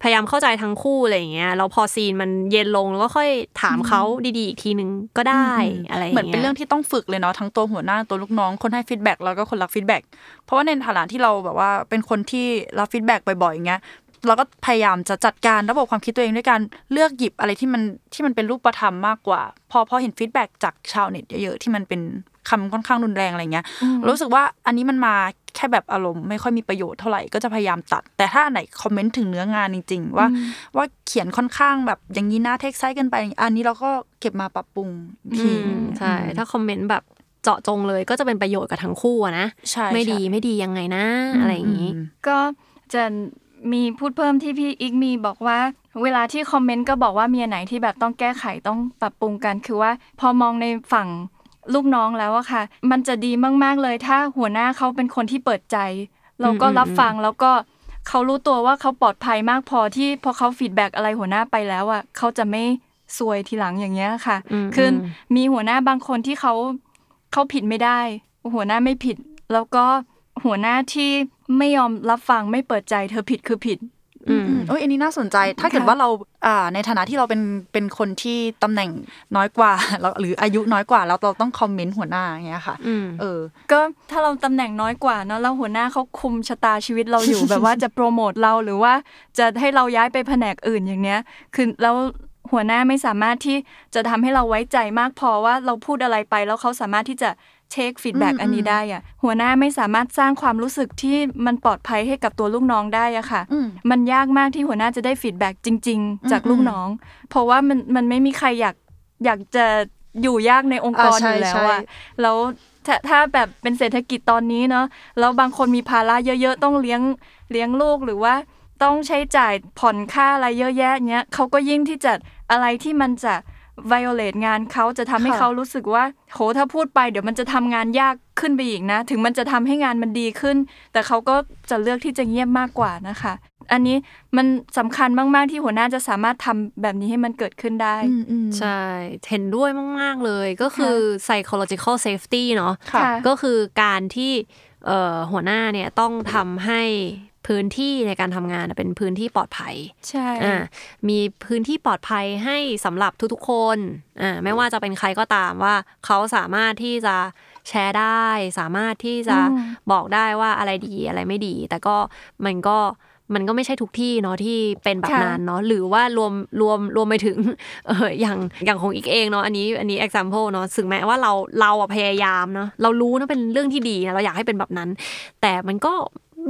[SPEAKER 3] พยายามเข้าใจทั้งคู่อะไรอย่างเงี้ยแล้วพอ scene มันเย็นลงแล้วก็ค่อยถามเขาดีๆอีกทีนึงก็ได้อะไรอย่าง
[SPEAKER 2] เงี้
[SPEAKER 3] ยเห
[SPEAKER 2] มือนเป็นเรื่องที่ต้องฝึกเลยเนาะทั้งตัวหัวหน้าตัวลูกน้องคนให้ feedback แล้วก็คนรับ feedback เพราะว่าในฐานะที่เราแบบว่าเป็นคนที่รับ feedback บ่อยๆอย่างเงี้ยเราก็พยายามจะจัดการระบบความคิดตัวเองด้วยการเลือกหยิบอะไรที่มันที่มันเป็นรูปธรรมมากกว่า พอพอเห็น feedback จากชาวเน็ตเยอะๆที่มันเป็น คำค่อนข้างรุนแรงอะไรเงี้ย รู้สึกว่าอันนี้มันมาแค่แบบอารมณ์ไม่ค่อยมีประโยชน์เท่าไหร่ก็จะพยายามตัด แต่ถ้าอันไหนคอมเมนต์ถึงเนื้องานจริง ๆ ว่าว่าเขียนค่อนข้างแบบอย่างนี้นะ take side กันไปอันนี้เราก็เก็บมาปรับปรุงอีกทีอื
[SPEAKER 3] มใช่ถ้าคอมเมนต์แบบเจาะจงเลยก็จะเป็นประโยชน์กับทั้งคู่อะนะ
[SPEAKER 2] ใช่
[SPEAKER 3] ไม่ดี
[SPEAKER 2] ใช่
[SPEAKER 3] ไม่ดียังไงนะ อะไรอย่างนี้
[SPEAKER 2] ม
[SPEAKER 4] ก็จะมีพูดเพิ่มที่พี่อีกมีบอกว่า เวลาที่คอมเมนต์ก็บอกว่ามีอันไหนที่แบบต้องแก้ไขต้องปรับปรุงกัน คือว่าพอมองในฝั่ง ลูกน้องแล้วอะค่ะ มันจะดีมากๆเลย ถ้าหัวหน้าเขาเป็นคนที่เปิดใจเราก็รับฟังแล้วก็เขารู้ตัวว่าเขาปลอดภัยมากพอที่พอเขา feedback อะไรหัวหน้าไปแล้วอะเขาจะไม่ซวยทีหลังอย่างเงี้ยค่ะ
[SPEAKER 3] อืม
[SPEAKER 4] คือ
[SPEAKER 3] ม
[SPEAKER 4] มีหัวหน้าบางคนที่เขาเขาผิดไม่ได้ หัวหน้าไม่ผิด แล้วก็หัวหน้าที่ไม่ยอมรับฟังไม่เปิดใจ เธอผิดคือผิด
[SPEAKER 3] อืม
[SPEAKER 2] อืม เอ้ยอันนี้น่าสนใจ ถ้าเกิด
[SPEAKER 4] ค่ะ
[SPEAKER 2] ว่าเราอ่าในฐานะที่เราเป็นเป็นคนที่ตำแหน่งน้อยกว่าแล้วหรืออายุน้อยกว่าแล้วเราต้องคอมเมนต์หัวหน้าอย่างเงี้ยค่ะ
[SPEAKER 3] อืม
[SPEAKER 2] เออ
[SPEAKER 4] ก็ถ้าเราตำแหน่งน้อยกว่าเนาะแล้วหัวหน้าเขาคุมชะตาชีวิตเราอยู่ แบบว่าจะโปรโมทเราหรือว่าจะให้เราย้ายไปแผนกอื่นอย่างเนี้ย คือแล้วหัวหน้าไม่สามารถที่จะทำให้เราไว้ใจมากพอว่าเราพูดอะไรไปแล้วเขาสามารถที่จะ เช็ค feedback
[SPEAKER 2] อืม
[SPEAKER 4] อันนี้ได้อะหัวหน้าไม่สามารถสร้างความรู้สึกที่มันปลอดภัยให้กับตัวลูกน้องได้อะค่ะ
[SPEAKER 2] อืม
[SPEAKER 4] มันยากมากที่หัวหน้าจะได้ feedback จริง ๆ จาก
[SPEAKER 2] อืม
[SPEAKER 4] ลูกน้อง เพราะว่ามันมันไม่มีใครอยากอยากจะอยู่ยากในองค์กร
[SPEAKER 2] อ่าใช่
[SPEAKER 4] อยู่แล้ว
[SPEAKER 2] ใช่
[SPEAKER 4] อะแล้วถ้าถ้าแบบเป็นเศรษฐกิจตอนนี้เนาะแล้วบางคนมีภาระเยอะ ๆ ต้องเลี้ยงเลี้ยงลูกหรือว่าต้องใช้จ่ายผ่อนค่าอะไรเยอะแยะเนี้ยเขาก็ยิ่งที่จะอะไรที่มันจะ violate งานเขาจะทำให้
[SPEAKER 2] ค่ะ
[SPEAKER 4] เขารู้สึกว่า โหถ้าพูดไปเดี๋ยวมันจะทำงานยากขึ้นไปอีกนะ ถึงมันจะทำให้งานมันดีขึ้น แต่เขาก็จะเลือกที่จะเงียบมากกว่านะคะ อันนี้มันสำคัญมาก ๆ ที่หัวหน้าจะสามารถทำแบบนี้ให้มันเกิดขึ้นได้
[SPEAKER 2] อืมอืม
[SPEAKER 3] ใช่เห็นด้วยมาก ๆ เลยก็คือ psychological safety เนาะ
[SPEAKER 2] ค่ะ
[SPEAKER 3] ก็คือการที่เอ่อหัวหน้าเนี่ยต้องทำให้ พื้นที่ในการทำงานเป็นพื้นที่ปลอดภัย
[SPEAKER 4] ใช่
[SPEAKER 3] อ่ามีพื้นที่ปลอดภัยให้สำหรับทุกๆคนอ่าไม่ว่าจะเป็นใครก็ตามว่าเขาสามารถที่จะแชร์ได้ สามารถที่จะ
[SPEAKER 4] อืม
[SPEAKER 3] บอกได้ว่าอะไรดีอะไรไม่ดี แต่ก็มันก็มันก็ไม่ใช่ทุกที่เนาะที่เป็นแบบนั้นเนาะหรือว่ารวมรวมรวมไปถึงเอออย่างอย่างของอีกเองเนาะอันนี้อันนี้ example เนาะถึงแม้ว่าเราเราอะพยายามเนาะเรารู้นะเป็นเรื่องที่ดีนะเราอยากให้เป็นแบบนั้น แต่มันก็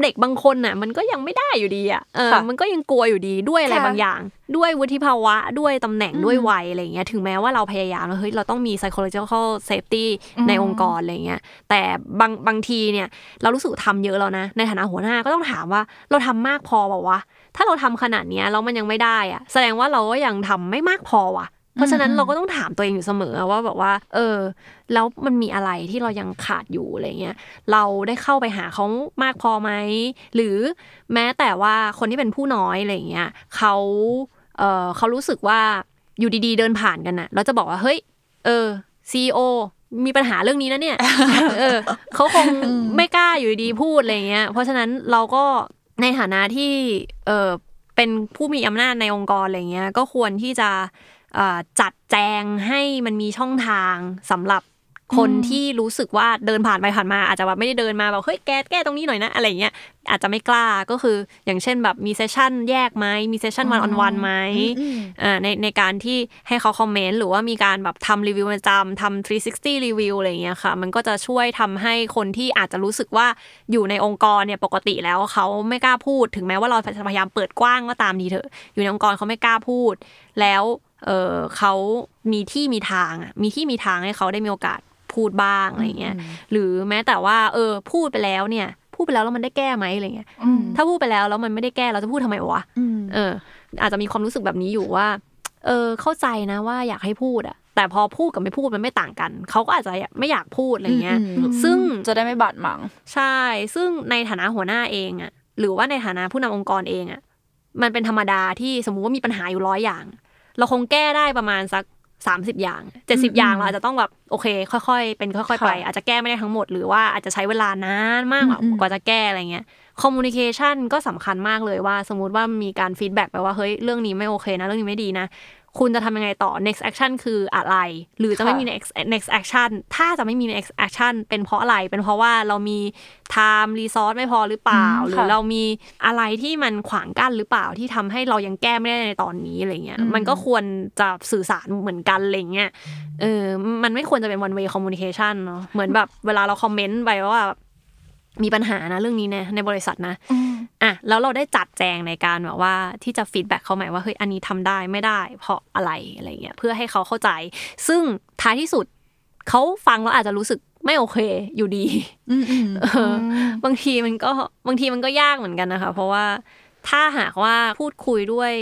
[SPEAKER 3] เด็กบางคนน่ะ มันก็ยังไม่ได้อยู่ดีอะเออ
[SPEAKER 2] ค่ะ
[SPEAKER 3] มันก็ยังกลัวอยู่ดีด้วยอะไร
[SPEAKER 4] ค่ะ
[SPEAKER 3] บางอย่าง ด้วยวุฒิภาวะด้วยตำแหน่ง
[SPEAKER 2] อืม
[SPEAKER 3] ด้วยวัยอะไรเงี้ยถึงแม้ว่าเราพยายามแล้วเฮ้ยเราต้องมี psychological safety
[SPEAKER 4] อืม
[SPEAKER 3] ในองค์กรอะไรเงี้ยแต่บางบางทีเนี่ยเรารู้สึกทำเยอะแล้วนะในฐานะหัวหน้าก็ต้องถามว่าเราทำมากพอเปล่าวะถ้าเราทำขนาดเนี้ยแล้วมันยังไม่ได้อะแสดงว่าเราก็ยังทำไม่มากพอว่ะ เพราะฉะนั้น
[SPEAKER 2] อืม
[SPEAKER 3] เราก็ต้องถามตัวเองอยู่เสมอว่าแบบว่า เออ แล้วมันมีอะไรที่เรายังขาดอยู่อะไรเงี้ยเราได้เข้าไปหาเขามากพอไหมหรือแม้แต่ว่าคนที่เป็นผู้น้อยอะไรเงี้ยเขาเออเขารู้สึกว่าอยู่ดีๆ เดินผ่านกันน่ะเราจะบอกว่าเฮ้ย เออซีโอมีปัญหาเรื่องนี้นะเนี่ย เออเขาคงไม่กล้าอยู่ดีๆพูดอะไรเงี้ย เพราะฉะนั้นเราก็ในฐานะที่ เออเป็นผู้มีอำนาจในองค์กรอะไรเงี้ย ก็ควรที่จะเอ่อ จัดแจงให้มันมีช่องทางสำหรับคนที่รู้สึกว่าเดินผ่านไปผ่านมาอาจจะแบบไม่ได้เดินมาแบบเฮ้ยแกแก้ตรงนี้หน่อยนะอะไรเงี้ยอาจจะไม่กล้าก็คืออย่างเช่นแบบมีเซสชั่นแยกไหมมีเซสชั่นวันออนวันไหม
[SPEAKER 2] อืม
[SPEAKER 3] อ่าในในการที่ให้เขาคอมเมนต์หรือว่ามีการแบบทำรีวิวประจำทำ360 รีวิวอะไรอย่างเงี้ยค่ะ มันก็จะช่วยทำให้คนที่อาจจะรู้สึกว่าอยู่ในองค์กรเนี่ยปกติแล้วเขาไม่กล้าพูดถึงแม้ว่าเราจะพยายามเปิดกว้างก็ตามทีเถอะ อยู่ในองค์กรเขาไม่กล้าพูด แล้ว เออเขามีที่มีทางอะมีที่มีทางให้เขาได้มีโอกาสพูดบ้างอะไรเงี้ยหรือแม้แต่ว่า เออ พูดไปแล้วเนี่ยพูดไปแล้วแล้วมันได้แก้ไหมอะไรเงี้ย
[SPEAKER 4] อืม
[SPEAKER 3] ถ้าพูดไปแล้วแล้วมันไม่ได้แก้เราจะพูดทำไมวะ
[SPEAKER 2] อืม
[SPEAKER 3] เออ อาจจะมีความรู้สึกแบบนี้อยู่ว่า เออ เข้าใจนะว่าอยากให้พูดอะแต่พอพูดกับไม่พูดมันไม่ต่างกัน เขาก็อาจจะไม่อยากพูดอะไรเงี้ย
[SPEAKER 2] อืม
[SPEAKER 3] ซึ่ง
[SPEAKER 2] จะได้ไม่บาดหมาง
[SPEAKER 3] ใช่ ซึ่งในฐานะหัวหน้าเองอะหรือว่าในฐานะผู้นำองค์กรเองอะมันเป็นธรรมดาที่สมมุติว่ามีปัญหาอยู่ร้อยอย่าง เราคงแก้ได้ประมาณสักสามสิบอย่างเจ็ดสิบอย่างเราอาจจะต้องแบบโอเค ค่อยๆ เป็นค่อย ๆ ไป อาจจะแก้ไม่ได้ทั้งหมด หรือว่าอาจจะใช้เวลานานมากกว่า
[SPEAKER 2] อืม
[SPEAKER 3] กว่าจะแก้อะไรเงี้ย communication ก็สำคัญมากเลยว่า สมมุติว่ามีการ feedback ไปว่าเฮ้ยเรื่องนี้ไม่โอเคนะ เรื่องนี้ไม่ดีนะ คุณจะทำยังไงต่อ next action คืออะไร หรือจะไม่มี next next action ถ้าจะไม่มี next action เป็นเพราะอะไร เป็นเพราะว่าเรามี time resource ไม่พอหรือเปล่า
[SPEAKER 2] อืม
[SPEAKER 3] หรือ
[SPEAKER 2] ค่ะ
[SPEAKER 3] เรามีอะไรที่มันขวางกั้นหรือเปล่าที่ทำให้เรายังแก้ไม่ได้ในตอนนี้อะไรเงี้ย
[SPEAKER 2] อืม
[SPEAKER 3] มันก็ควรจะสื่อสารเหมือนกันอะไรเงี้ย เออ มันไม่ควรจะเป็น one way communication เนาะ เหมือนแบบเวลาเราคอมเมนต์ไปว่าแบบมีปัญหานะเรื่องนี้นะในบริษัทนะ
[SPEAKER 4] อืม
[SPEAKER 3] อะแล้วเราได้จัดแจงในการแบบว่าที่จะ feedback เขาใหม่ว่าเฮ้ยอันนี้ทำได้ไม่ได้ เพราะอะไรอะไรเงี้ยเพื่อให้เขาเข้าใจ ซึ่งท้ายที่สุดเขาฟังแล้วอาจจะรู้สึกไม่โอเคอยู่ดี
[SPEAKER 2] อืมอืม
[SPEAKER 3] เออบางทีมันก็บางทีมันก็ยากเหมือนกันนะคะ เพราะว่าถ้าหากว่าพูดคุยด้วย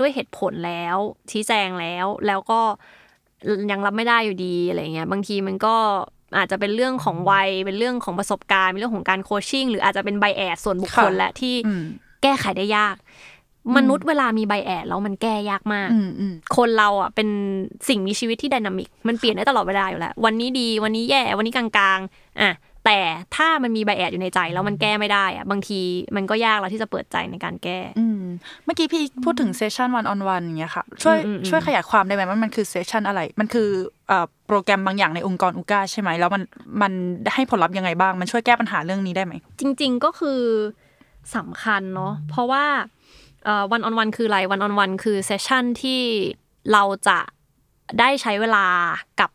[SPEAKER 3] ด้วยเหตุผลแล้ว ชี้แจงแล้วแล้วก็ยังรับไม่ได้อยู่ดีอะไรเงี้ย บางทีมันก็ อาจจะเป็นเรื่องของวัย เป็นเรื่องของประสบการณ์เป็นเรื่องของการ coaching หรืออาจจะเป็น bias ส่วนบุคคล
[SPEAKER 2] ค่ะ
[SPEAKER 3] และที่
[SPEAKER 2] อืม
[SPEAKER 3] แก้ไขได้ยาก มนุษย์เวลามี bias แล้วมันแก้ยากมาก
[SPEAKER 2] อืมอืม
[SPEAKER 3] คนเราอะเป็นสิ่งมีชีวิตที่ dynamic มันเปลี่ยนได้ตลอดเวลาอยู่แล้ว วันนี้ดีวันนี้แย่ วันนี้กลางๆอะแต่ถ้ามันมี bias อยู่ในใจแล้วมันแก้ไม่ได้อะบางทีมันก็ยากแล้วที่จะเปิดใจในการแก้
[SPEAKER 2] อืม เมื่อกี้พี่พูดถึง session one on one อย่างเงี้ยค่ะช่วย
[SPEAKER 3] อืมอืม
[SPEAKER 2] ช่วยขยายความได้ไหมว่ามันคือ session อะไร มันคือเอ่อโปรแกรมบางอย่างในองค์กรอูก้าใช่ไหมแล้วมันมันให้ผลลัพธ์ยังไงบ้าง มันช่วยแก้ปัญหาเรื่องนี้ได้ไหม
[SPEAKER 3] จริง ๆก็คือสำคัญเนาะเพราะว่าวันออนวันคืออะไรวันออนวันคือเซสชันที่เราจะได้ใช้เวลากับ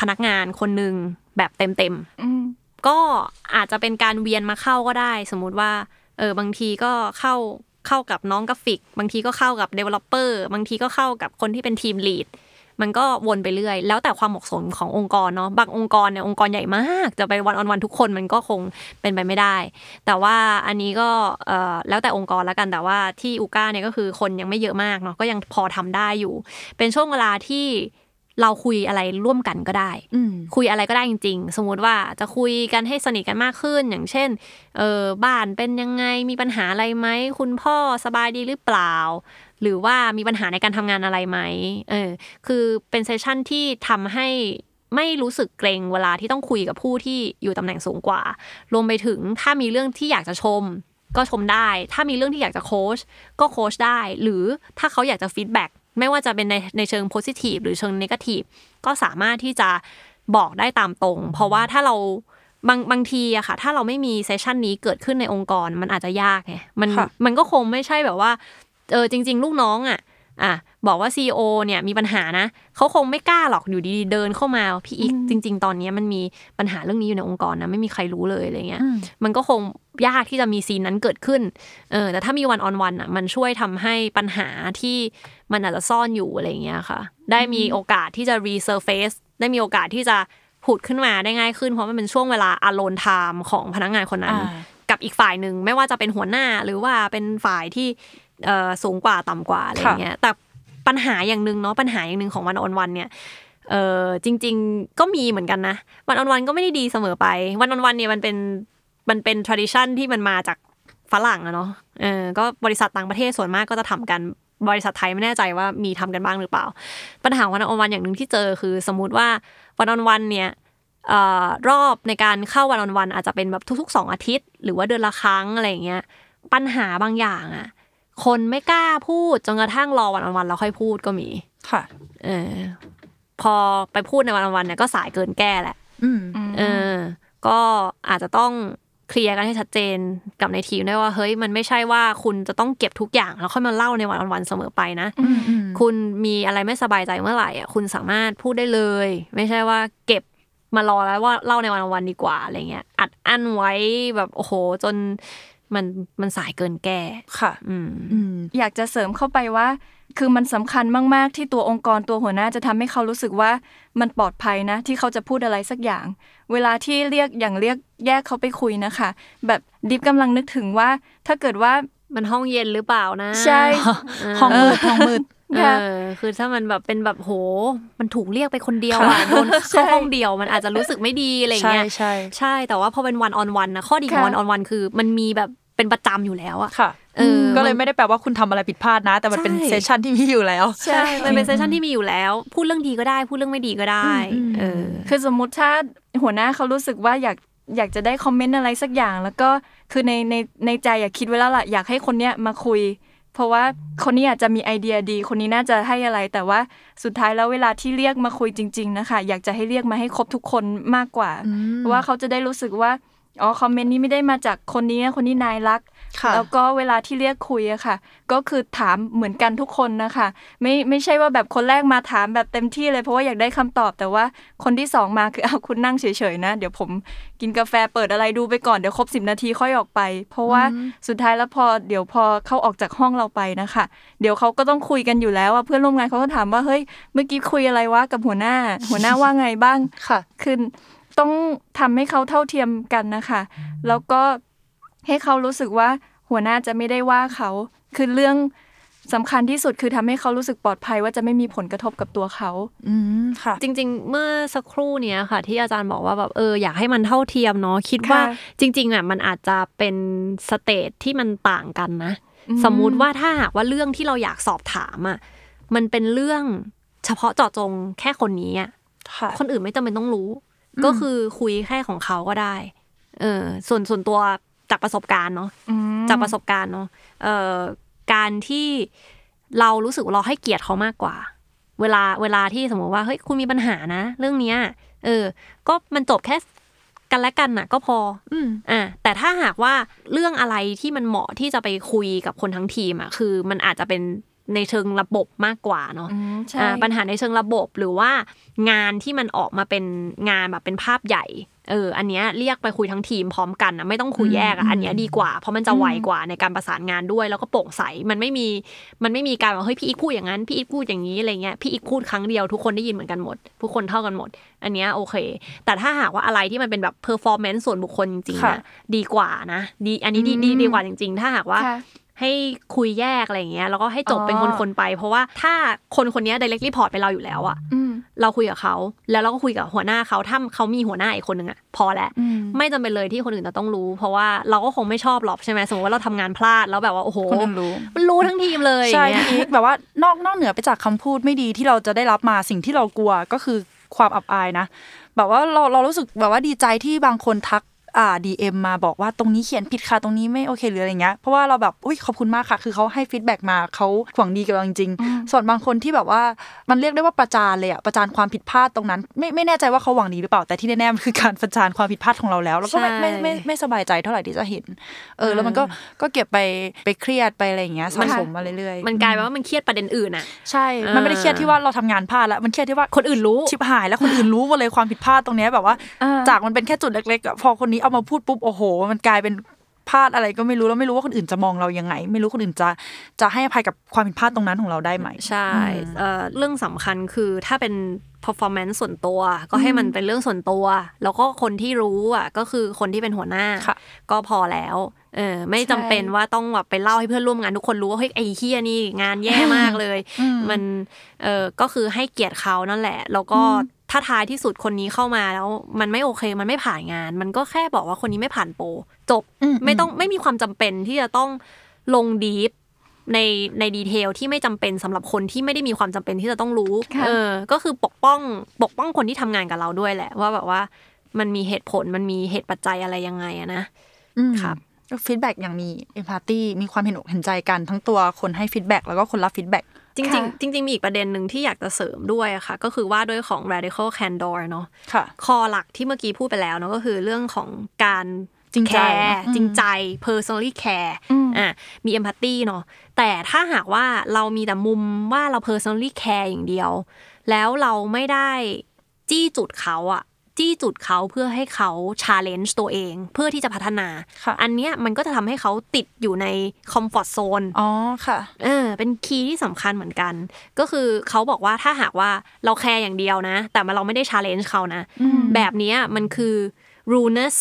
[SPEAKER 3] พนักงานคนหนึ่งแบบเต็มๆ
[SPEAKER 4] อืม
[SPEAKER 3] ก็อาจจะเป็นการเวียนมาเข้าก็ได้ สมมุติว่าเออบางทีก็เข้า เข้ากับน้องกราฟิก บางทีก็เข้ากับ Developer บางทีก็เข้ากับคนที่เป็นทีมลีดมันก็วนไปเรื่อย แล้วแต่ความเหมาะสมขององค์กรเนาะบางองค์กรเนี่ยองค์กรใหญ่มาก จะไปวันออนวันทุกคนมันก็คงเป็นไปไม่ได้ แต่ว่าอันนี้ก็แล้วแต่องค์กรแล้วกันแต่ว่าที่อูก้าเนี่ยก็คือคนยังไม่เยอะมากเนาะก็ยังพอทำได้อยู่ เป็นช่วงเวลาที่ เราคุยอะไรร่วมกันก็ได้
[SPEAKER 2] อืม
[SPEAKER 3] คุยอะไรก็ได้จริง ๆ สมมุติว่าจะคุยกันให้สนิทกันมากขึ้น อย่างเช่น เออบ้านเป็นยังไงมีปัญหาอะไรไหมคุณพ่อสบายดีหรือเปล่า หรือว่ามีปัญหาในการทำงานอะไรไหมเออ คือเป็น session ที่ทำให้ไม่รู้สึกเกรงเวลาที่ต้องคุยกับผู้ที่อยู่ตำแหน่งสูงกว่า รวมไปถึงถ้ามีเรื่องที่อยากจะชม ก็ชมได้ ถ้ามีเรื่องที่อยากจะโค้ชก็โค้ชได้ หรือถ้าเขาอยากจะ feedback ไม่ว่าจะเป็นในในเชิง positive หรือเชิง negative ก็สามารถที่จะบอกได้ตามตรง เพราะว่าถ้าเราบางบางทีอะค่ะ ถ้าเราไม่มี session นี้เกิดขึ้นในองค์กรมันอาจจะยากไงมัน
[SPEAKER 2] ค่ะ
[SPEAKER 3] มันก็คงไม่ใช่แบบว่าเออจริง ๆ ลูกน้องอะ อะบอกว่า CEO เนี่ยมีปัญหานะเขาคงไม่กล้าหรอกอยู่ดีๆเดินเข้ามาพี่อีกจริง ๆ ตอนนี้มันมีปัญหาเรื่องนี้อยู่ในองค์กรนะไม่มีใครรู้เลยอะไรเงี้ย
[SPEAKER 2] อืม
[SPEAKER 3] มันก็คงยากที่จะมีซีนนั้นเกิดขึ้นเออแต่ถ้ามีวันออนวันอะมันช่วยทำให้ปัญหาที่มันอาจจะซ่อนอยู่อะไรอย่างเงี้ยค่ะ ได้มีโอกาสที่จะ resurface ได้มีโอกาสที่จะผุดขึ้นมาได้ง่ายขึ้น เพราะมันเป็นช่วงเวลา alone time ของพนักงานคนนั้น
[SPEAKER 2] อ่า
[SPEAKER 3] กับอีกฝ่ายหนึ่งไม่ว่าจะเป็นหัวหน้าหรือว่าเป็นฝ่ายที่เอ่อ สูงกว่าต่ำกว่าอะไรอย่างเงี้ยแต่ปัญหาอย่างหนึ่งเนาะปัญหาอย่างหนึ่งของวันออนวันเนี่ยเออจริง ๆ ก็มีเหมือนกันนะ วันออนวันก็ไม่ได้ดีเสมอไป วันออนวันเนี่ยมันเป็นมันเป็น tradition ที่มันมาจากฝรั่งอะเนาะเออก็บริษัทต่างประเทศส่วนมากก็จะทำกันบริษัทไทยไม่แน่ใจว่ามีทำกันบ้างหรือเปล่า ปัญหาวันออนวันอย่างหนึ่งที่เจอคือ สมมุติว่าวันออนวันเนี่ยเอ่อรอบในการเข้าวันออนวันอาจจะเป็นแบบทุกๆสองอาทิตย์ หรือว่าเดือนละครั้งอะไรอย่างเงี้ยปัญหาบางอย่างอะ คนไม่กล้าพูดจนกระทั่งรอวันออนวันแล้วค่อยพูดก็มี
[SPEAKER 2] ค่ะ
[SPEAKER 3] เออ พอไปพูดในวันออนวันเนี่ยก็สายเกินแก้แหละ
[SPEAKER 2] อืม
[SPEAKER 3] เออ ก็อาจจะต้องเคลียร์กันให้ชัดเจนกับในทีมด้วยว่าเฮ้ยมันไม่ใช่ว่าคุณจะต้องเก็บทุกอย่างแล้วค่อยมาเล่าในวันออนวันเสมอไปนะ
[SPEAKER 2] อืมอืม
[SPEAKER 3] คุณมีอะไรไม่สบายใจเมื่อไหร่อะคุณสามารถพูดได้เลย ไม่ใช่ว่าเก็บมารอแล้วว่าเล่าในวันออนวันดีกว่าอะไรเงี้ยอัดอั้นไว้แบบโอ้โห จน มันมันสายเกินแก้
[SPEAKER 2] ค่ะ
[SPEAKER 3] อืม
[SPEAKER 2] อืม
[SPEAKER 4] อยากจะเสริมเข้าไปว่า คือมันสำคัญมากๆ ที่ตัวองค์กรตัวหัวหน้าจะทำให้เขารู้สึกว่ามันปลอดภัยนะ ที่เขาจะพูดอะไรสักอย่าง เวลาที่เรียกอย่างเรียกแยกเขาไปคุยนะคะ แบบดิฟกำลังนึกถึงว่า ถ้าเกิดว่า
[SPEAKER 3] มันห้องเย็นหรือเปล่านะ
[SPEAKER 4] ใช่
[SPEAKER 2] ห้องมืดห้องมืด
[SPEAKER 3] เอ
[SPEAKER 4] ค่ะ
[SPEAKER 3] อคือถ้ามันแบบเป็นแบบโห มันถูกเรียกไปคนเดียวอะโดนเข้าห้องเดียวมันอาจจะรู้สึกไม่ดีอะไร
[SPEAKER 2] ใช่
[SPEAKER 3] เงี้ย
[SPEAKER 2] ใช่
[SPEAKER 3] ใช่แต่ว่าพอเป็นวันออนวันนะข้อดีของ
[SPEAKER 4] ค่ะ
[SPEAKER 3] วันออนวันคือ มันมีแบบเป็นประจำอยู่แล้วอะ
[SPEAKER 2] ค่ะ
[SPEAKER 3] เออ
[SPEAKER 2] ก็เลยไม่ได้แปลว่าคุณทำอะไรผิดพลาดนะ แต่มันเป็น
[SPEAKER 3] ใช่
[SPEAKER 2] เซสชันที่มีอยู่แล้ว
[SPEAKER 3] ใช่ มันเป็นเซสชันที่มีอยู่แล้ว พูดเรื่องดีก็ได้ พูดเรื่องไม่ดีก็ได้
[SPEAKER 2] อืม
[SPEAKER 3] เออ
[SPEAKER 4] คือสมมุติถ้าหัวหน้าเขารู้สึกว่าอยากอยากจะได้คอมเมนต์อะไรสักอย่าง แล้วก็คือในในในใจอยากคิดไว้แล้วล่ะอยากให้คนเนี้ยมาคุย เพราะว่าคนนี้อาจจะมีไอเดียดี คนนี้น่าจะให้อะไร แต่ว่าสุดท้ายแล้วเวลาที่เรียกมาคุยจริง ๆ นะคะ อยากจะให้เรียกมาให้ครบทุกคนมากกว่า
[SPEAKER 2] อืม
[SPEAKER 4] เพราะว่าเขาจะได้รู้สึกว่าอ๋อคอมเมนต์นี้ไม่ได้มาจากคนนี้นะคนนี้นายรัก
[SPEAKER 2] ค่ะ
[SPEAKER 4] แล้วก็เวลาที่เรียกคุยอะค่ะ ก็คือถามเหมือนกันทุกคนนะคะ ไม่ไม่ใช่ว่าแบบคนแรกมาถามแบบเต็มที่เลยเพราะว่าอยากได้คำตอบ แต่ว่าคนที่สองมาคือเอาคุณนั่งเฉยๆนะ เดี๋ยวผมกินกาแฟเปิดอะไรดูไปก่อนเดี๋ยวครบสินาทีค่อยออกไป เพราะว่าสุดท้ายแล้วพอเดี๋ยวพอเขาออกจากห้องเราไปนะคะ เดี๋ยวเขาก็ต้องคุยกันอยู่แล้วอะเพื่อนร่วมงานเขาก็ถามว่าเฮ้ยเมื่อกี้คุยอะไรวะกับหัวหน้า หัวหน้าว่าไงบ้าง
[SPEAKER 2] ค่ะ
[SPEAKER 4] คือต้องทำให้เขาเท่าเทียมกันนะคะ แล้วก็ ให้เขารู้สึกว่าหัวหน้าจะไม่ได้ว่าเขา คือเรื่องสำคัญที่สุดคือทำให้เขารู้สึกปลอดภัยว่าจะไม่มีผลกระทบกับตัวเขา
[SPEAKER 2] อืมค่ะ
[SPEAKER 3] จริง ๆ เมื่อสักครู่เนี้ยค่ะ ที่อาจารย์บอกว่าแบบเอออยากให้มันเท่าเทียมเนาะคิดว่า
[SPEAKER 4] ค่ะ
[SPEAKER 3] จริงๆอะมันอาจจะเป็นสเตจที่มันต่างกันนะ
[SPEAKER 4] อืม
[SPEAKER 3] สมมุติว่าถ้าหากว่าเรื่องที่เราอยากสอบถามอะมันเป็นเรื่องเฉพาะเจาะจงแค่คนนี้อะ
[SPEAKER 2] ค่ะ
[SPEAKER 3] คนอื่นไม่จำเป็นต้องรู้ ก็คือคุยแค่ของเขาก็ได้เออส่วนส่วนตัว จากประสบการณ์เนาะ
[SPEAKER 4] อืม
[SPEAKER 3] จากประสบการณ์เนาะเอ่อการที่เรารู้สึกว่าเราให้เกียรติเขามากกว่า เวลาเวลาที่สมมติว่าเฮ้ยคุณมีปัญหานะ เรื่องเนี้ย เออ ก็มันจบแค่กันและกันน่ะ ก็พอ
[SPEAKER 2] อืม
[SPEAKER 3] อะแต่ถ้าหากว่าเรื่องอะไรที่มันเหมาะที่จะไปคุยกับคนทั้งทีมอะคือ มันอาจจะเป็นในเชิงระบบมากกว่าเนาะ
[SPEAKER 4] อืมใช่
[SPEAKER 3] อ่าปัญหาในเชิงระบบหรือว่างานที่มันออกมาเป็นงานแบบเป็นภาพใหญ่ เออ อันเนี้ยเรียกไปคุยทั้งทีมพร้อมกันนะไม่ต้องคุยแยกอะ อันเนี้ยดีกว่า เพราะมันจะไวกว่าในการประสานงานด้วย แล้วก็โปร่งใส มันไม่มี มันไม่มีการว่าเฮ้ยพี่อิ๊กพูดอย่างนั้น พี่อิ๊กพูดอย่างนี้อะไรเงี้ย พี่อิ๊กพูดครั้งเดียวทุกคนได้ยินเหมือนกันหมด ทุกคนเท่ากันหมด อันเนี้ยโอเค แต่ถ้าหากว่าอะไรที่มันเป็นแบบ performance ส่วนบุคคลจริงๆ
[SPEAKER 2] ค่ะ
[SPEAKER 3] นะดีกว่านะ ดี อันนี้ดีดีดีกว่าจริง ๆ ถ้าหากว่า
[SPEAKER 4] ค่ะ
[SPEAKER 3] ให้คุยแยกอะไรอย่างเงี้ยแล้วก็ให้จบเป็น
[SPEAKER 2] อ๋อ
[SPEAKER 3] คนๆไป เพราะว่าถ้าคนคนนี้ direct report ไปเราอยู่แล้วอะ
[SPEAKER 4] อืม
[SPEAKER 3] เราคุยกับเขาแล้วเราก็คุยกับหัวหน้าเขาถ้าเขามีหัวหน้าอีกคนหนึ่งอะพอแล้ว
[SPEAKER 2] อืม
[SPEAKER 3] ไม่จำเป็นเลยที่คนอื่นจะต้องรู้ เพราะว่าเราก็คงไม่ชอบหรอกใช่ไหมสมมติว่าเราทำงานพลาดแล้วแบบว่าโอ้โห
[SPEAKER 2] คนอื่นรู้
[SPEAKER 3] มันรู้ทั้งทีมเลย
[SPEAKER 2] ใช่
[SPEAKER 3] อย่างเงี้ย
[SPEAKER 2] พี่อิ๊กแบบว่านอกนอกเหนือไปจากคำพูดไม่ดีที่เราจะได้รับมาสิ่งที่เรากลัวก็คือความอับอายนะ แบบว่าเราเรารู้สึกแบบว่าดีใจที่บางคนทัก อ่า DM มาบอกว่าตรงนี้เขียนผิดค่ะตรงนี้ไม่โอเคหรืออะไรเงี้ยเพราะว่าเราแบบอุ้ยขอบคุณมากค่ะ คือเขาให้ feedback มาเขาหวังดีกับเราจริงๆส่วนบางคนที่แบบว่ามันเรียกได้ว่าประจานเลยอะประจานความผิดพลาดตรงนั้น ไม่ไม่แน่ใจว่าเขาหวังดีหรือเปล่าแต่ที่แน่ๆมันคือการประจานความผิดพลาดของเราแล้วแล้วก็ไม่ไม่ไม่ไม่ไม่สบายใจเท่าไหร่ที่จะเห็น เออแล้วมันก็ก็เก็บไปไปเครียดไปอะไรอย่างเงี้ยสะสมมาเรื่อยๆ
[SPEAKER 3] มันกลายเป็นว่ามันเครียดประเด็นอื่นอะ
[SPEAKER 2] ใช่ มันไม่ได้เครียดที่ว่าเราทำงานพลาดแล้วมันเครียดที่ว่า
[SPEAKER 3] คนอื่นรู้
[SPEAKER 2] ชิบหายแล้วคนอื่นรู้หมดเลยความผิดพลาดตรงเนี้ยแบบว่า
[SPEAKER 4] อ่า
[SPEAKER 2] จากมันเป็นแค่จุดเล็กๆอะพอคนนี้เอามาพูดปุ๊บโอ้โห มันกลายเป็นพลาดอะไรก็ไม่รู้แล้วไม่รู้ว่าคนอื่นจะมองเรายังไง ไม่รู้คนอื่นจะจะให้อภัยกับความผิดพลาดตรงนั้นของเราได้ไหม
[SPEAKER 3] ใช่เอ่อเรื่องสำคัญคือถ้าเป็น performance ส่วนตัว ก็ให้มันเป็นเรื่องส่วนตัว แล้วก็คนที่รู้อะก็คือคนที่เป็นหัวหน้า
[SPEAKER 2] ค่ะ
[SPEAKER 3] ก็พอแล้วเออไม่จำเป็นว่าต้องแบบไปเล่าให้เพื่อนร่วมงานทุกคนรู้ว่าเฮ้ยไอ้เฮียนี่งานแย่มากเลย มันเออก็คือให้เกียรติเขานั่นแหละ แล้วก็ ถ้าท้ายที่สุดคนนี้เข้ามาแล้วมันไม่โอเคมันไม่ผ่านงาน มันก็แค่บอกว่าคนนี้ไม่ผ่านโปรจบ
[SPEAKER 2] อืม
[SPEAKER 3] ไม่ต้องไม่มีความจำเป็นที่จะต้องลงดีฟในในดีเทลที่ไม่จำเป็นสำหรับคนที่ไม่ได้มีความจำเป็นที่จะต้องรู้
[SPEAKER 4] ค่ะ
[SPEAKER 3] เออก็คือปกป้องปกป้องคนที่ทำงานกับเราด้วยแหละ ว่าแบบว่ามันมีเหตุผลมันมีเหตุปัจจัยอะไรยังไงอะนะ
[SPEAKER 2] อืม
[SPEAKER 3] ครับ
[SPEAKER 2] ก็ feedback อย่างมี empathy มีความเห็นอกเห็นใจกันทั้งตัวคนให้ feedback แล้วก็คนรับ feedback
[SPEAKER 3] จริง
[SPEAKER 4] ค่ะ
[SPEAKER 3] ๆจริงๆมีอีกประเด็นหนึ่งที่อยากจะเสริมด้วยอะค่ะ ก็คือว่าด้วยของ radical candor เนาะ
[SPEAKER 2] ค่ะ
[SPEAKER 3] core หลักที่เมื่อกี้พูดไปแล้วเนาะก็คือเรื่องของการ
[SPEAKER 2] จริงใจ
[SPEAKER 3] แคร์
[SPEAKER 2] อืม
[SPEAKER 3] จริงใจ personally care
[SPEAKER 4] อืม
[SPEAKER 3] อะมี empathy เนาะแต่ถ้าหากว่าเรามีแต่มุมว่าเรา personally care อย่างเดียว แล้วเราไม่ได้จี้จุดเขาอะ จี้จุดเขาเพื่อให้เขา challenge ตัวเอง เพื่อที่จะพัฒนา
[SPEAKER 2] ค่ะ
[SPEAKER 3] อันเนี้ยมันก็จะทำให้เขาติดอยู่ใน comfort zone
[SPEAKER 2] อ๋อค่ะ
[SPEAKER 3] เออเป็นคีย์ที่สำคัญเหมือนกัน ก็คือเขาบอกว่าถ้าหากว่าเราแคร์อย่างเดียวนะ แต่มาเราไม่ได้ challenge เขานะ แบบเนี้ยมันคือ rudeness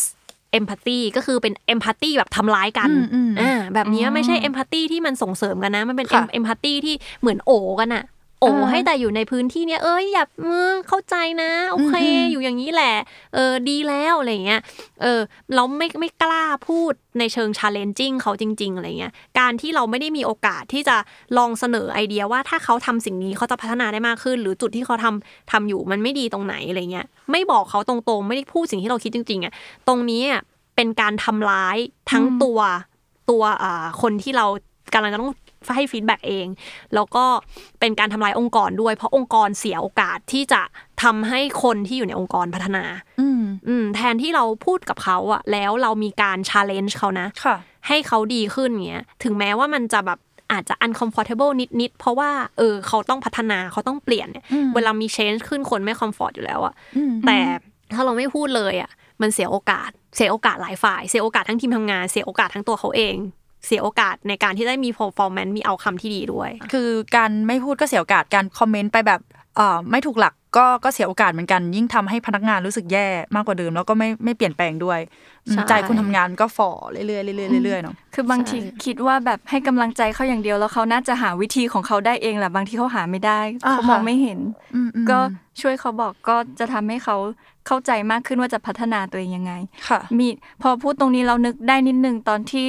[SPEAKER 3] empathy ก็คือเป็น empathy แบบทำร้ายกัน
[SPEAKER 2] อืมอืม
[SPEAKER 3] อ่าแบบเนี้ยไม่ใช่ empathy ที่มันส่งเสริมกันนะ มันเป็น
[SPEAKER 2] ค่ะ
[SPEAKER 3] empathy ที่เหมือนโอกันอะ โอ
[SPEAKER 2] อ่า
[SPEAKER 3] ให้แต่อยู่ในพื้นที่เนี้ยเอ้ยอย่าเออเข้าใจนะโอเค
[SPEAKER 2] อืมอืม
[SPEAKER 3] อยู่อย่างนี้แหละ เออดีแล้วอะไรเงี้ยเออเราไม่ไม่กล้าพูดในเชิง challenging เขาจริง ๆอะไรเงี้ยการที่เราไม่ได้มีโอกาสที่จะลองเสนอไอเดียว่าถ้าเขาทำสิ่งนี้เขาจะพัฒนาได้มากขึ้น หรือจุดที่เขาทำทำอยู่มันไม่ดีตรงไหนอะไรเงี้ยไม่บอกเขาตรงๆ ไม่ได้พูดสิ่งที่เราคิดจริงๆอะตรงนี้อะเป็นการทำร้ายทั้งตัวตัวอ่าคนที่เรากำลังจะต้อง ให้ feedback เอง แล้วก็เป็นการทำลายองค์กรด้วย เพราะองค์กรเสียโอกาสที่จะทำให้คนที่อยู่ในองค์กรพัฒนา
[SPEAKER 2] อืม
[SPEAKER 3] อืมแทนที่เราพูดกับเขาอะแล้วเรามีการ challenge เขานะ
[SPEAKER 2] ค่ะ
[SPEAKER 3] ให้เขาดีขึ้นเงี้ยถึงแม้ว่ามันจะแบบอาจจะ uncomfortable นิดๆ เพราะว่า เออ เขาต้องพัฒนาเขาต้องเปลี่ยนเนี่ย
[SPEAKER 2] อืม
[SPEAKER 3] เวลามี change ขึ้นคนไม่ comfort อยู่แล้วอะ
[SPEAKER 2] อืม
[SPEAKER 3] แต่ถ้าเราไม่พูดเลยอะมันเสียโอกาส เสียโอกาสหลายฝ่าย เสียโอกาสทั้งทีมทำงาน เสียโอกาสทั้งตัวเขาเอง เสียโอกาสในการที่ได้มี performance มีเอาคำที่ดีด้วย
[SPEAKER 2] คือการไม่พูดก็เสียโอกาสการคอมเมนต์ไปแบบเอ่อไม่ถูกหลักก็ก็เสียโอกาสเหมือนกัน ยิ่งทำให้พนักงานรู้สึกแย่มากกว่าเดิม แล้วก็ไม่ไม่เปลี่ยนแปลงด้วยอืม
[SPEAKER 3] ใช่
[SPEAKER 2] ใจคุณทำงานก็ฝ่อเรื่อยๆเรื่อยๆเรื่อยๆเนาะ
[SPEAKER 4] คือบางทีคิดว่าแบบให้กำลังใจเขาอย่างเดียวแล้วเขาน่าจะหาวิธีของเขาได้เองแหละบางทีเขาหาไม่ได้
[SPEAKER 2] อ่า
[SPEAKER 4] เขามอง
[SPEAKER 2] ค่ะ
[SPEAKER 4] ไม่เห็น
[SPEAKER 2] อืมอืม
[SPEAKER 4] ก็ช่วยเขาบอกก็จะทำให้เขาเข้าใจมากขึ้นว่าจะพัฒนาตัวเองยังไง
[SPEAKER 2] ค่ะ
[SPEAKER 4] มีพอพูดตรงนี้เรานึกได้นิดนึงตอนที่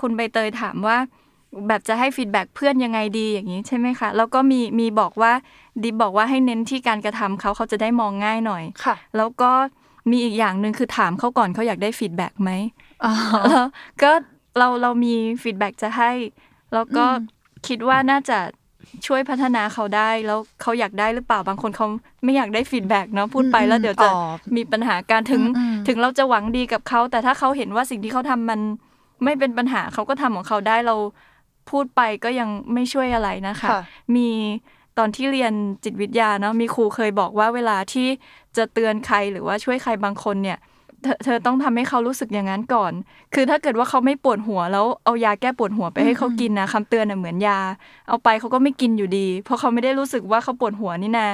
[SPEAKER 4] คุณใบเตยถามว่า แบบจะให้ feedback เพื่อนยังไงดีอย่างนี้ใช่ไหมคะ แล้วก็มีมีบอกว่าดิฟบอกว่าให้เน้นที่การกระทำเขาเขาจะได้มองง่ายหน่อย
[SPEAKER 2] ค่ะ
[SPEAKER 4] แล้วก็มีอีกอย่างหนึ่งคือถามเขาก่อนเขาอยากได้ feedback ไหม
[SPEAKER 2] อ๋อ
[SPEAKER 4] แล้วก็เราเรามี feedback จะให้ แล้วก็
[SPEAKER 2] อืม
[SPEAKER 4] คิดว่าน่าจะช่วยพัฒนาเขาได้แล้วเขาอยากได้หรือเปล่าบางคนเขาไม่อยากได้ feedback เนาะพูดไปแล้วเดี๋ยวจะ
[SPEAKER 2] อ๋อ
[SPEAKER 4] มีปัญหาการถึง
[SPEAKER 2] อืมอืม
[SPEAKER 4] ถึงเราจะหวังดีกับเขาแต่ถ้าเขาเห็นว่าสิ่งที่เขาทำมัน ไม่เป็นปัญหาเขาก็ทำของเขาได้เราพูดไปก็ยังไม่ช่วยอะไรนะคะ
[SPEAKER 2] ค่ะ
[SPEAKER 4] มีตอนที่เรียนจิตวิทยาเนาะมีครูเคยบอกว่าเวลาที่จะเตือนใครหรือว่าช่วยใครบางคนเนี่ยเธอเธอต้องทำให้เขารู้สึกอย่างนั้นก่อน คือถ้าเกิดว่าเขาไม่ปวดหัวแล้วเอายาแก้ปวดหัวไปให้เขากินนะคำเตือนน่ะเหมือนยา เอาไปเขาก็ไม่กินอยู่ดี เพราะเขาไม่ได้รู้สึกว่าเขาปวดหัวนี่นา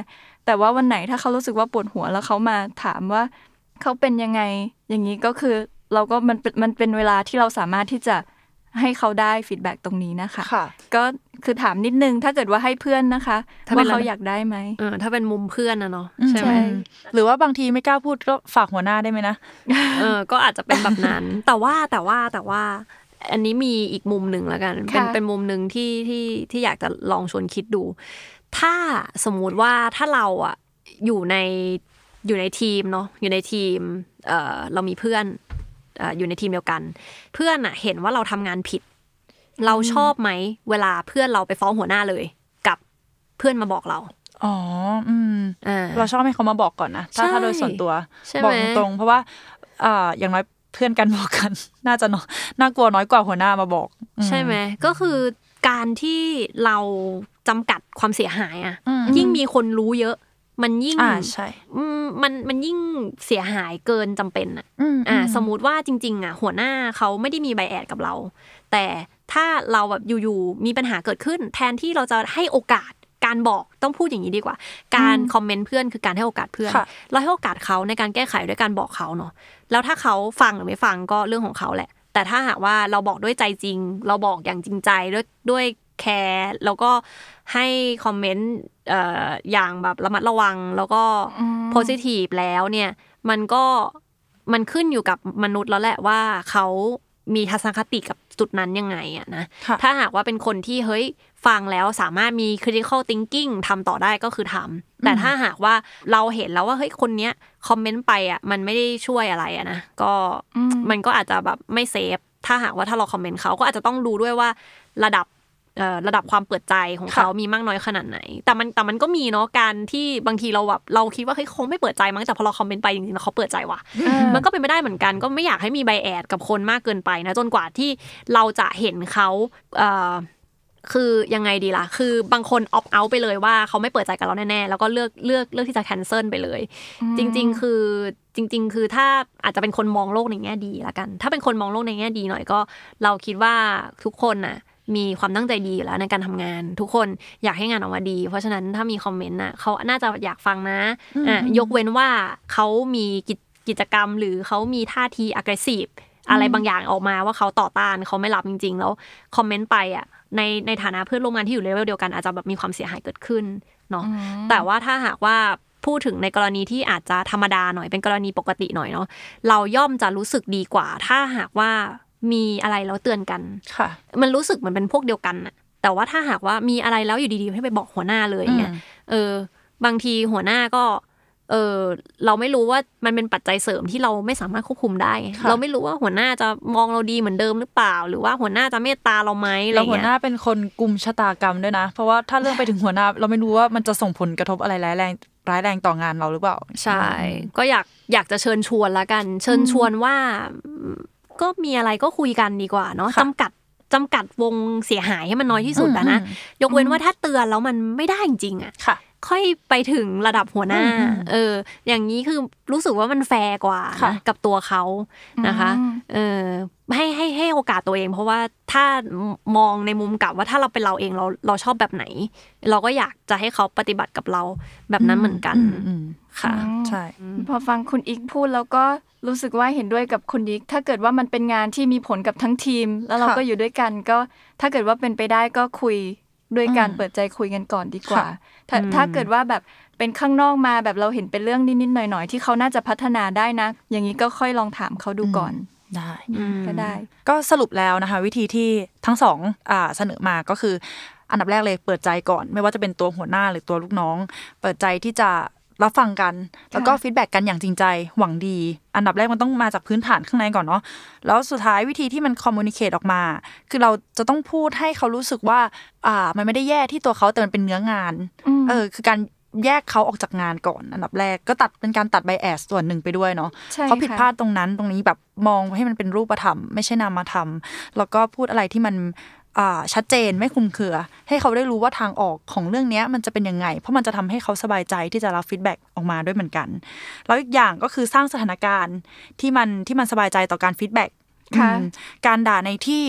[SPEAKER 4] แต่ว่าวันไหนถ้าเขารู้สึกว่าปวดหัวแล้วเขามาถามว่าเขาเป็นยังไง อย่างนี้ก็คือ เราก็มันเป็นมันเป็นเวลาที่เราสามารถที่จะให้เขาได้ feedback ตรงนี้นะคะ
[SPEAKER 2] ค่ะ
[SPEAKER 4] ก็คือถามนิดนึงถ้าเกิดว่าให้เพื่อนนะคะ
[SPEAKER 3] ถ้าเป็
[SPEAKER 4] ว่าน
[SPEAKER 3] อะไร
[SPEAKER 4] เขาอยากได้ไหม
[SPEAKER 3] เออถ้าเป็นมุมเพื่อนนะเนาะ
[SPEAKER 2] อืม
[SPEAKER 3] ใช่ไหม
[SPEAKER 2] ใช่หรือว่าบางทีไม่กล้าพูดก็ฝากหัวหน้าได้ไหมนะ
[SPEAKER 3] เออก็อาจจะเป็นแบบนั้น แต่ว่าแต่ว่าแต่ว่า อันนี้มีอีกมุมหนึ่งแล้วกัน เป็น
[SPEAKER 4] ค่ะ
[SPEAKER 3] เป็นมุมหนึ่งที่ที่ที่อยากจะลองชวนคิดดู ถ้าสมมุติว่าถ้าเราอะอยู่ในอยู่ในทีมเนาะอยู่ในทีมเอ่อเรามีเพื่อนเอ่ออยู่ในทีมเดียวกัน เพื่อนอะเห็นว่าเราทำงานผิด เราชอบไหมเวลาเพื่อนเราไปฟ้องหัวหน้าเลย กับเพื่อนมาบอกเรา
[SPEAKER 2] อ๋อ อืม
[SPEAKER 3] อ่า
[SPEAKER 2] เราชอบให้เขามาบอกก่อนนะ ถ้า
[SPEAKER 3] ใช่
[SPEAKER 2] ถ้าโดยส่วนตัว
[SPEAKER 3] ใช่ไหม
[SPEAKER 2] บอกตรงๆเพราะว่าอ่าอย่างน้อยเพื่อนกันบอกกัน น่าจะเนาะน่ากลัวน้อยกว่าหัวหน้ามาบอกอื
[SPEAKER 3] ใช่ไหมก็คือการที่เราจำกัดความเสียหายอะ
[SPEAKER 2] อืม
[SPEAKER 3] ยิ่งมีคนรู้เยอะ มันยิ่ง
[SPEAKER 2] อ่าใช่
[SPEAKER 3] อืมมันมันยิ่งเสียหายเกินจำเป็นอะ
[SPEAKER 2] อืม
[SPEAKER 3] อ่า สมมุติว่าจริง ๆ อะ หัวหน้าเขาไม่ได้มีใบแอดกับเรา แต่ถ้าเราแบบอยู่ๆมีปัญหาเกิดขึ้น แทนที่เราจะให้โอกาสการบอกต้องพูดอย่างนี้ดีกว่า การคอมเมนต์เพื่อนคือการให้โอกาสเพื่อน
[SPEAKER 2] ค่ะ
[SPEAKER 3] เราให้โอกาสเขาในการแก้ไขด้วยการบอกเขาเนาะแล้วถ้าเขาฟังหรือไม่ฟังก็เรื่องของเขาแหละ แต่ถ้าหากว่าเราบอกด้วยใจจริง เราบอกอย่างจริงใจด้วยด้วยแคร์แล้วก็ให้คอมเมนต์เอ่ออย่างแบบระมัดระวังแล้วก็
[SPEAKER 4] อืม
[SPEAKER 3] โพสิทีฟแล้วเนี่ยมันก็มันขึ้นอยู่กับมนุษย์แล้วแหละว่าเขามีทัศนคติกับจุดนั้นยังไงอะนะ
[SPEAKER 2] ค่ะ
[SPEAKER 3] ถ้าหากว่าเป็นคนที่เฮ้ยฟังแล้วสามารถมี critical thinking ทำต่อได้ก็คือทำแต่ถ้าหากว่าเราเห็นแล้วว่าเฮ้ยคนเนี้ยคอมเมนต์ไปอะมันไม่ได้ช่วยอะไรอะนะก็
[SPEAKER 4] อืม
[SPEAKER 3] มันก็อาจจะแบบไม่เซฟถ้าหากว่าถ้าเราคอมเมนต์เขาก็อาจจะต้องดูด้วยว่าระดับเอ่อ ระดับความเปิดใจของเขา
[SPEAKER 2] ค่ะ
[SPEAKER 3] มีมากน้อยขนาดไหน แต่มันแต่มันก็มีเนาะการที่บางทีเราแบบเราคิดว่าเฮ้ยคงไม่เปิดใจมั้งแต่พอเราคอมเมนต์ไปจริงๆแล้วเขาเปิดใจว่ะ มันก็เป็นไม่ได้เหมือนกันก็ไม่อยากให้มี bias กับคนมากเกินไปนะจนกว่าที่เราจะเห็นเขาเอ่อคือยังไงดีล่ะ คือบางคน opt out ไปเลยว่าเขาไม่เปิดใจกับเราแน่ๆ แล้วก็เลือกเลือกเลือกที่จะ cancel ไปเลย จริง ๆ คือจริง ๆ คือถ้าอาจจะเป็นคนมองโลกในแง่ดีละกัน ถ้าเป็นคนมองโลกในแง่ดีหน่อยก็ เราคิดว่าทุกคนน่ะ มีความตั้งใจดีอยู่แล้วในการทำงาน ทุกคนอยากให้งานออกมาดี เพราะฉะนั้นถ้ามีคอมเมนต์น่ะเขาน่าจะอยากฟังนะอะยกเว้นว่าเขามีกิจกิจกรรมหรือเขามีท่าที aggressive อะไรบางอย่างออกมาว่าเขาต่อต้านเขาไม่รับจริง ๆ แล้วคอมเมนต์ไปอะในในฐานะเพื่อนร่วมงานที่อยู่เลเวลเดียวกันอาจจะแบบมีความเสียหายเกิดขึ้นเนาะแต่ว่าถ้าหากว่าพูดถึงในกรณีที่อาจจะธรรมดาหน่อยเป็นกรณีปกติหน่อยเนาะเราย่อมจะรู้สึกดีกว่า ถ้าหากว่า มีอะไรแล้วเตือนกัน
[SPEAKER 2] ค่ะ
[SPEAKER 3] มันรู้สึกเหมือนเป็นพวกเดียวกันน่ะแต่ว่าถ้าหากว่ามีอะไรแล้วอยู่ดีๆให้ไปบอกหัวหน้าเลยอย่างเงี้ย
[SPEAKER 2] อืม
[SPEAKER 3] เออ บางทีหัวหน้าก็ เออเราไม่รู้ว่ามันเป็นปัจจัยเสริมที่เราไม่สามารถควบคุมได้
[SPEAKER 2] ค่ะ
[SPEAKER 3] เราไม่รู้ว่าหัวหน้าจะมองเราดีเหมือนเดิมหรือเปล่า หรือว่าหัวหน้าจะเมตตาเราไหมอะไร
[SPEAKER 2] แล้วหัว
[SPEAKER 3] เงี้
[SPEAKER 2] ห
[SPEAKER 3] ย
[SPEAKER 2] น้าเป็นคนกลุ่มชะตากรรมด้วยนะ เพราะว่าถ้าเรื่องไปถึงหัวหน้า เราไม่รู้ว่ามันจะส่งผลกระทบอะไรร้ายแรงร้ายแรงต่องานเราหรือเปล่า
[SPEAKER 3] ใช่ ก็อยากอยากจะเชิญชวนละกัน เชิญชวนว่าอืม ก็มีอะไรก็คุยกันดีกว่าเนาะ
[SPEAKER 2] ค่ะ
[SPEAKER 3] จำกัดจำกัดวงเสียหายให้มันน้อยที่สุดอะนะ
[SPEAKER 2] อืม
[SPEAKER 3] ยกเว้นว่าถ้าเตือนแล้วมันไม่ได้จริงๆอะ
[SPEAKER 2] ค่ะ
[SPEAKER 3] ค่อยไปถึงระดับหัวหน้า
[SPEAKER 2] อืม
[SPEAKER 3] เออ อย่างนี้คือรู้สึกว่ามันแฟร์กว่า
[SPEAKER 2] ค่ะ
[SPEAKER 3] นะกับตัวเขานะคะ
[SPEAKER 4] อืม
[SPEAKER 3] เออให้ให้ให้โอกาสตัวเอง เพราะว่าถ้ามองในมุมกลับว่าถ้าเราเป็นเราเองเราเราชอบแบบไหน เราก็อยากจะให้เขาปฏิบัติกับเราแบบนั้นเหมือนกัน
[SPEAKER 2] มอืม
[SPEAKER 3] ค่ะ
[SPEAKER 2] ใช่
[SPEAKER 4] พอฟังคุณอีกพูดแล้วก็รู้สึกว่าเห็นด้วยกับคุณอีกถ้าเกิดว่ามันเป็นงานที่มีผลกับทั้งทีม แล้วเรา
[SPEAKER 2] ค่ะ
[SPEAKER 4] ก็อยู่ด้วยกันก็ถ้าเกิดว่าเป็นไปได้ก็คุยด้วยการ
[SPEAKER 2] อืม
[SPEAKER 4] เปิดใจคุยกันก่อนดีกว่า
[SPEAKER 2] ค่ะ
[SPEAKER 4] ถ้า
[SPEAKER 3] อืม
[SPEAKER 4] ถ้าเกิดว่าแบบเป็นข้างนอกมาแบบเราเห็นเป็นเรื่องนิดๆหน่อยๆ ที่เขาน่าจะพัฒนาได้นะ อย่างนี้ก็ค่อยลองถามเขาดูก่อน
[SPEAKER 2] ได้
[SPEAKER 3] อืม
[SPEAKER 4] ก็ได้
[SPEAKER 2] ก็สรุปแล้วนะคะ วิธีที่ทั้งสองอ่าเสนอมาก็คือ อันดับแรกเลยเปิดใจก่อน ไม่ว่าจะเป็นตัวหัวหน้าหรือตัวลูกน้อง เปิดใจที่จะ รับฟังกัน แล้วก็
[SPEAKER 4] ค่ะ
[SPEAKER 2] ฟีดแบ็กกันอย่างจริงใจหวังดี อันดับแรกมันต้องมาจากพื้นฐานข้างในก่อนเนาะแล้วสุดท้ายวิธีที่มันคอมมูนิเคตออกมา คือเราจะต้องพูดให้เขารู้สึกว่า อ่า มันไม่ได้แย่ที่ตัวเขาแต่มันเป็นเนื้องาน
[SPEAKER 4] ม
[SPEAKER 2] เออคือการแยกเขาออกจากงานก่อนอันดับแรกก็ตัดเป็นการตัดไบแอสส่วนหนึ่งไปด้วยเนาะ
[SPEAKER 4] ใช่
[SPEAKER 2] เขาผิด
[SPEAKER 4] ค่ะ
[SPEAKER 2] พลาดตรงนั้นตรงนี้แบบมองให้มันเป็นรูปธรรม ไม่ใช่นามธรรม แล้วก็พูดอะไรที่มันอ่า ชัดเจนไม่คลุมเครือ ให้เขาได้รู้ว่าทางออกของเรื่องเนี้ยมันจะเป็นยังไง เพราะมันจะทำให้เขาสบายใจที่จะรับฟีดแบ็กออกมาด้วยเหมือนกัน แล้วอีกอย่างก็คือสร้างสถานการณ์ที่มันที่มันสบายใจต่อการ feedback
[SPEAKER 4] ค่ะ
[SPEAKER 2] อืมการด่าในที่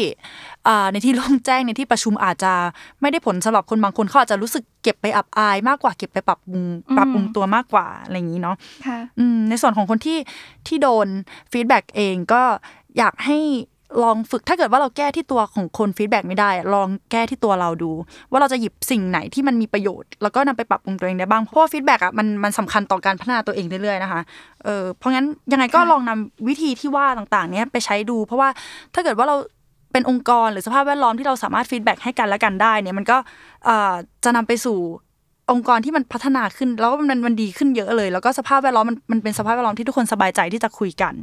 [SPEAKER 2] อ่าในที่โล่งแจ้งในที่ประชุมอาจจะไม่ได้ผลสำหรับคนบางคนเขาอาจจะรู้สึกเก็บไปอับอายมากกว่าเก็บไปปรับปรุงปรับปรุงตัวมากกว่าอะไรอย่างนี้เนาะ
[SPEAKER 4] ค่ะ
[SPEAKER 2] อืมในส่วนของคนที่ที่โดน feedback เองก็อยากให้ ลองฝึกถ้าเกิดว่าเราแก้ที่ตัวของคน feedback ไม่ได้ ลองแก้ที่ตัวเราดู ว่าเราจะหยิบสิ่งไหนที่มันมีประโยชน์ แล้วก็นำไปปรับปรุงตัวเองได้บ้างเพราะว่า feedback อะมันมันสำคัญต่อการพัฒนาตัวเองเรื่อยๆนะคะเออเพราะงั้นยังไงก็
[SPEAKER 4] ค่ะ
[SPEAKER 2] ลองนำวิธีที่ว่าต่างๆ เนี้ยไปใช้ดู เพราะว่าถ้าเกิดว่าเราเป็นองค์กรหรือสภาพแวดล้อมที่เราสามารถ feedback ให้กันและกันได้เนี่ยมันก็เอ่อจะนำไปสู่องค์กรที่มันพัฒนาขึ้น แล้วก็มันมันดีขึ้นเยอะเลย แล้วก็สภาพแวดล้อมมันมันเป็นสภาพแวดล้อมที่ทุกคนสบายใจที่จะคุยกัน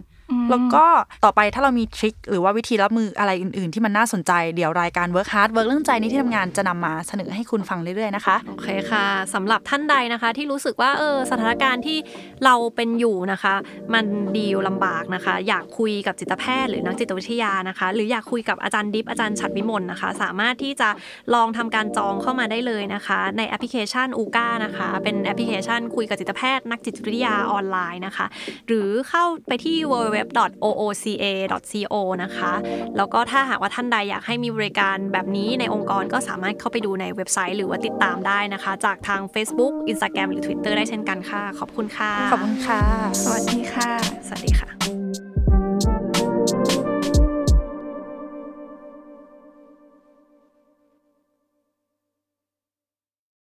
[SPEAKER 2] แล้วก็ต่อไปถ้าเรามี trick หรือว่าวิธีรับมืออะไรอื่น ๆ ที่มันน่าสนใจเดี๋ยวรายการ Work Heart Work เรื่องใจในที่ทำงานจะนำมาเสนอให้คุณฟังเรื่อย ๆ นะคะ
[SPEAKER 3] โอเคค่ะสำหรับท่านใดนะคะ ที่รู้สึกว่าเออสถานการณ์ที่เราเป็นอยู่นะคะ มันดีลลำบากนะคะ อยากคุยกับจิตแพทย์หรือนักจิตวิทยานะคะ หรืออยากคุยกับอาจารย์ดิฟอาจารย์ฉัดวิมลนะคะ สามารถที่จะลองทำการจองเข้ามาได้เลยนะคะ ในแอปพลิเคชัน ooca นะคะ เป็นแอปพลิเคชันคุยกับจิตแพทย์ นักจิตวิทยาออนไลน์นะคะ หรือเข้าไปที่ www.ooca.co นะคะ แล้วก็ถ้าหากว่าท่านใดอยากให้มีบริการแบบนี้ในองค์กรก็สามารถเข้าไปดูในเว็บไซต์หรือว่าติดตามได้นะคะ จากทาง Facebook Instagram หรือ Twitter ได้เช่นกันค่ะ ขอบคุณค่ะ
[SPEAKER 2] ขอบคุณค่ะ
[SPEAKER 4] สวัสดีค่ะ
[SPEAKER 3] สวัสดีค่ะ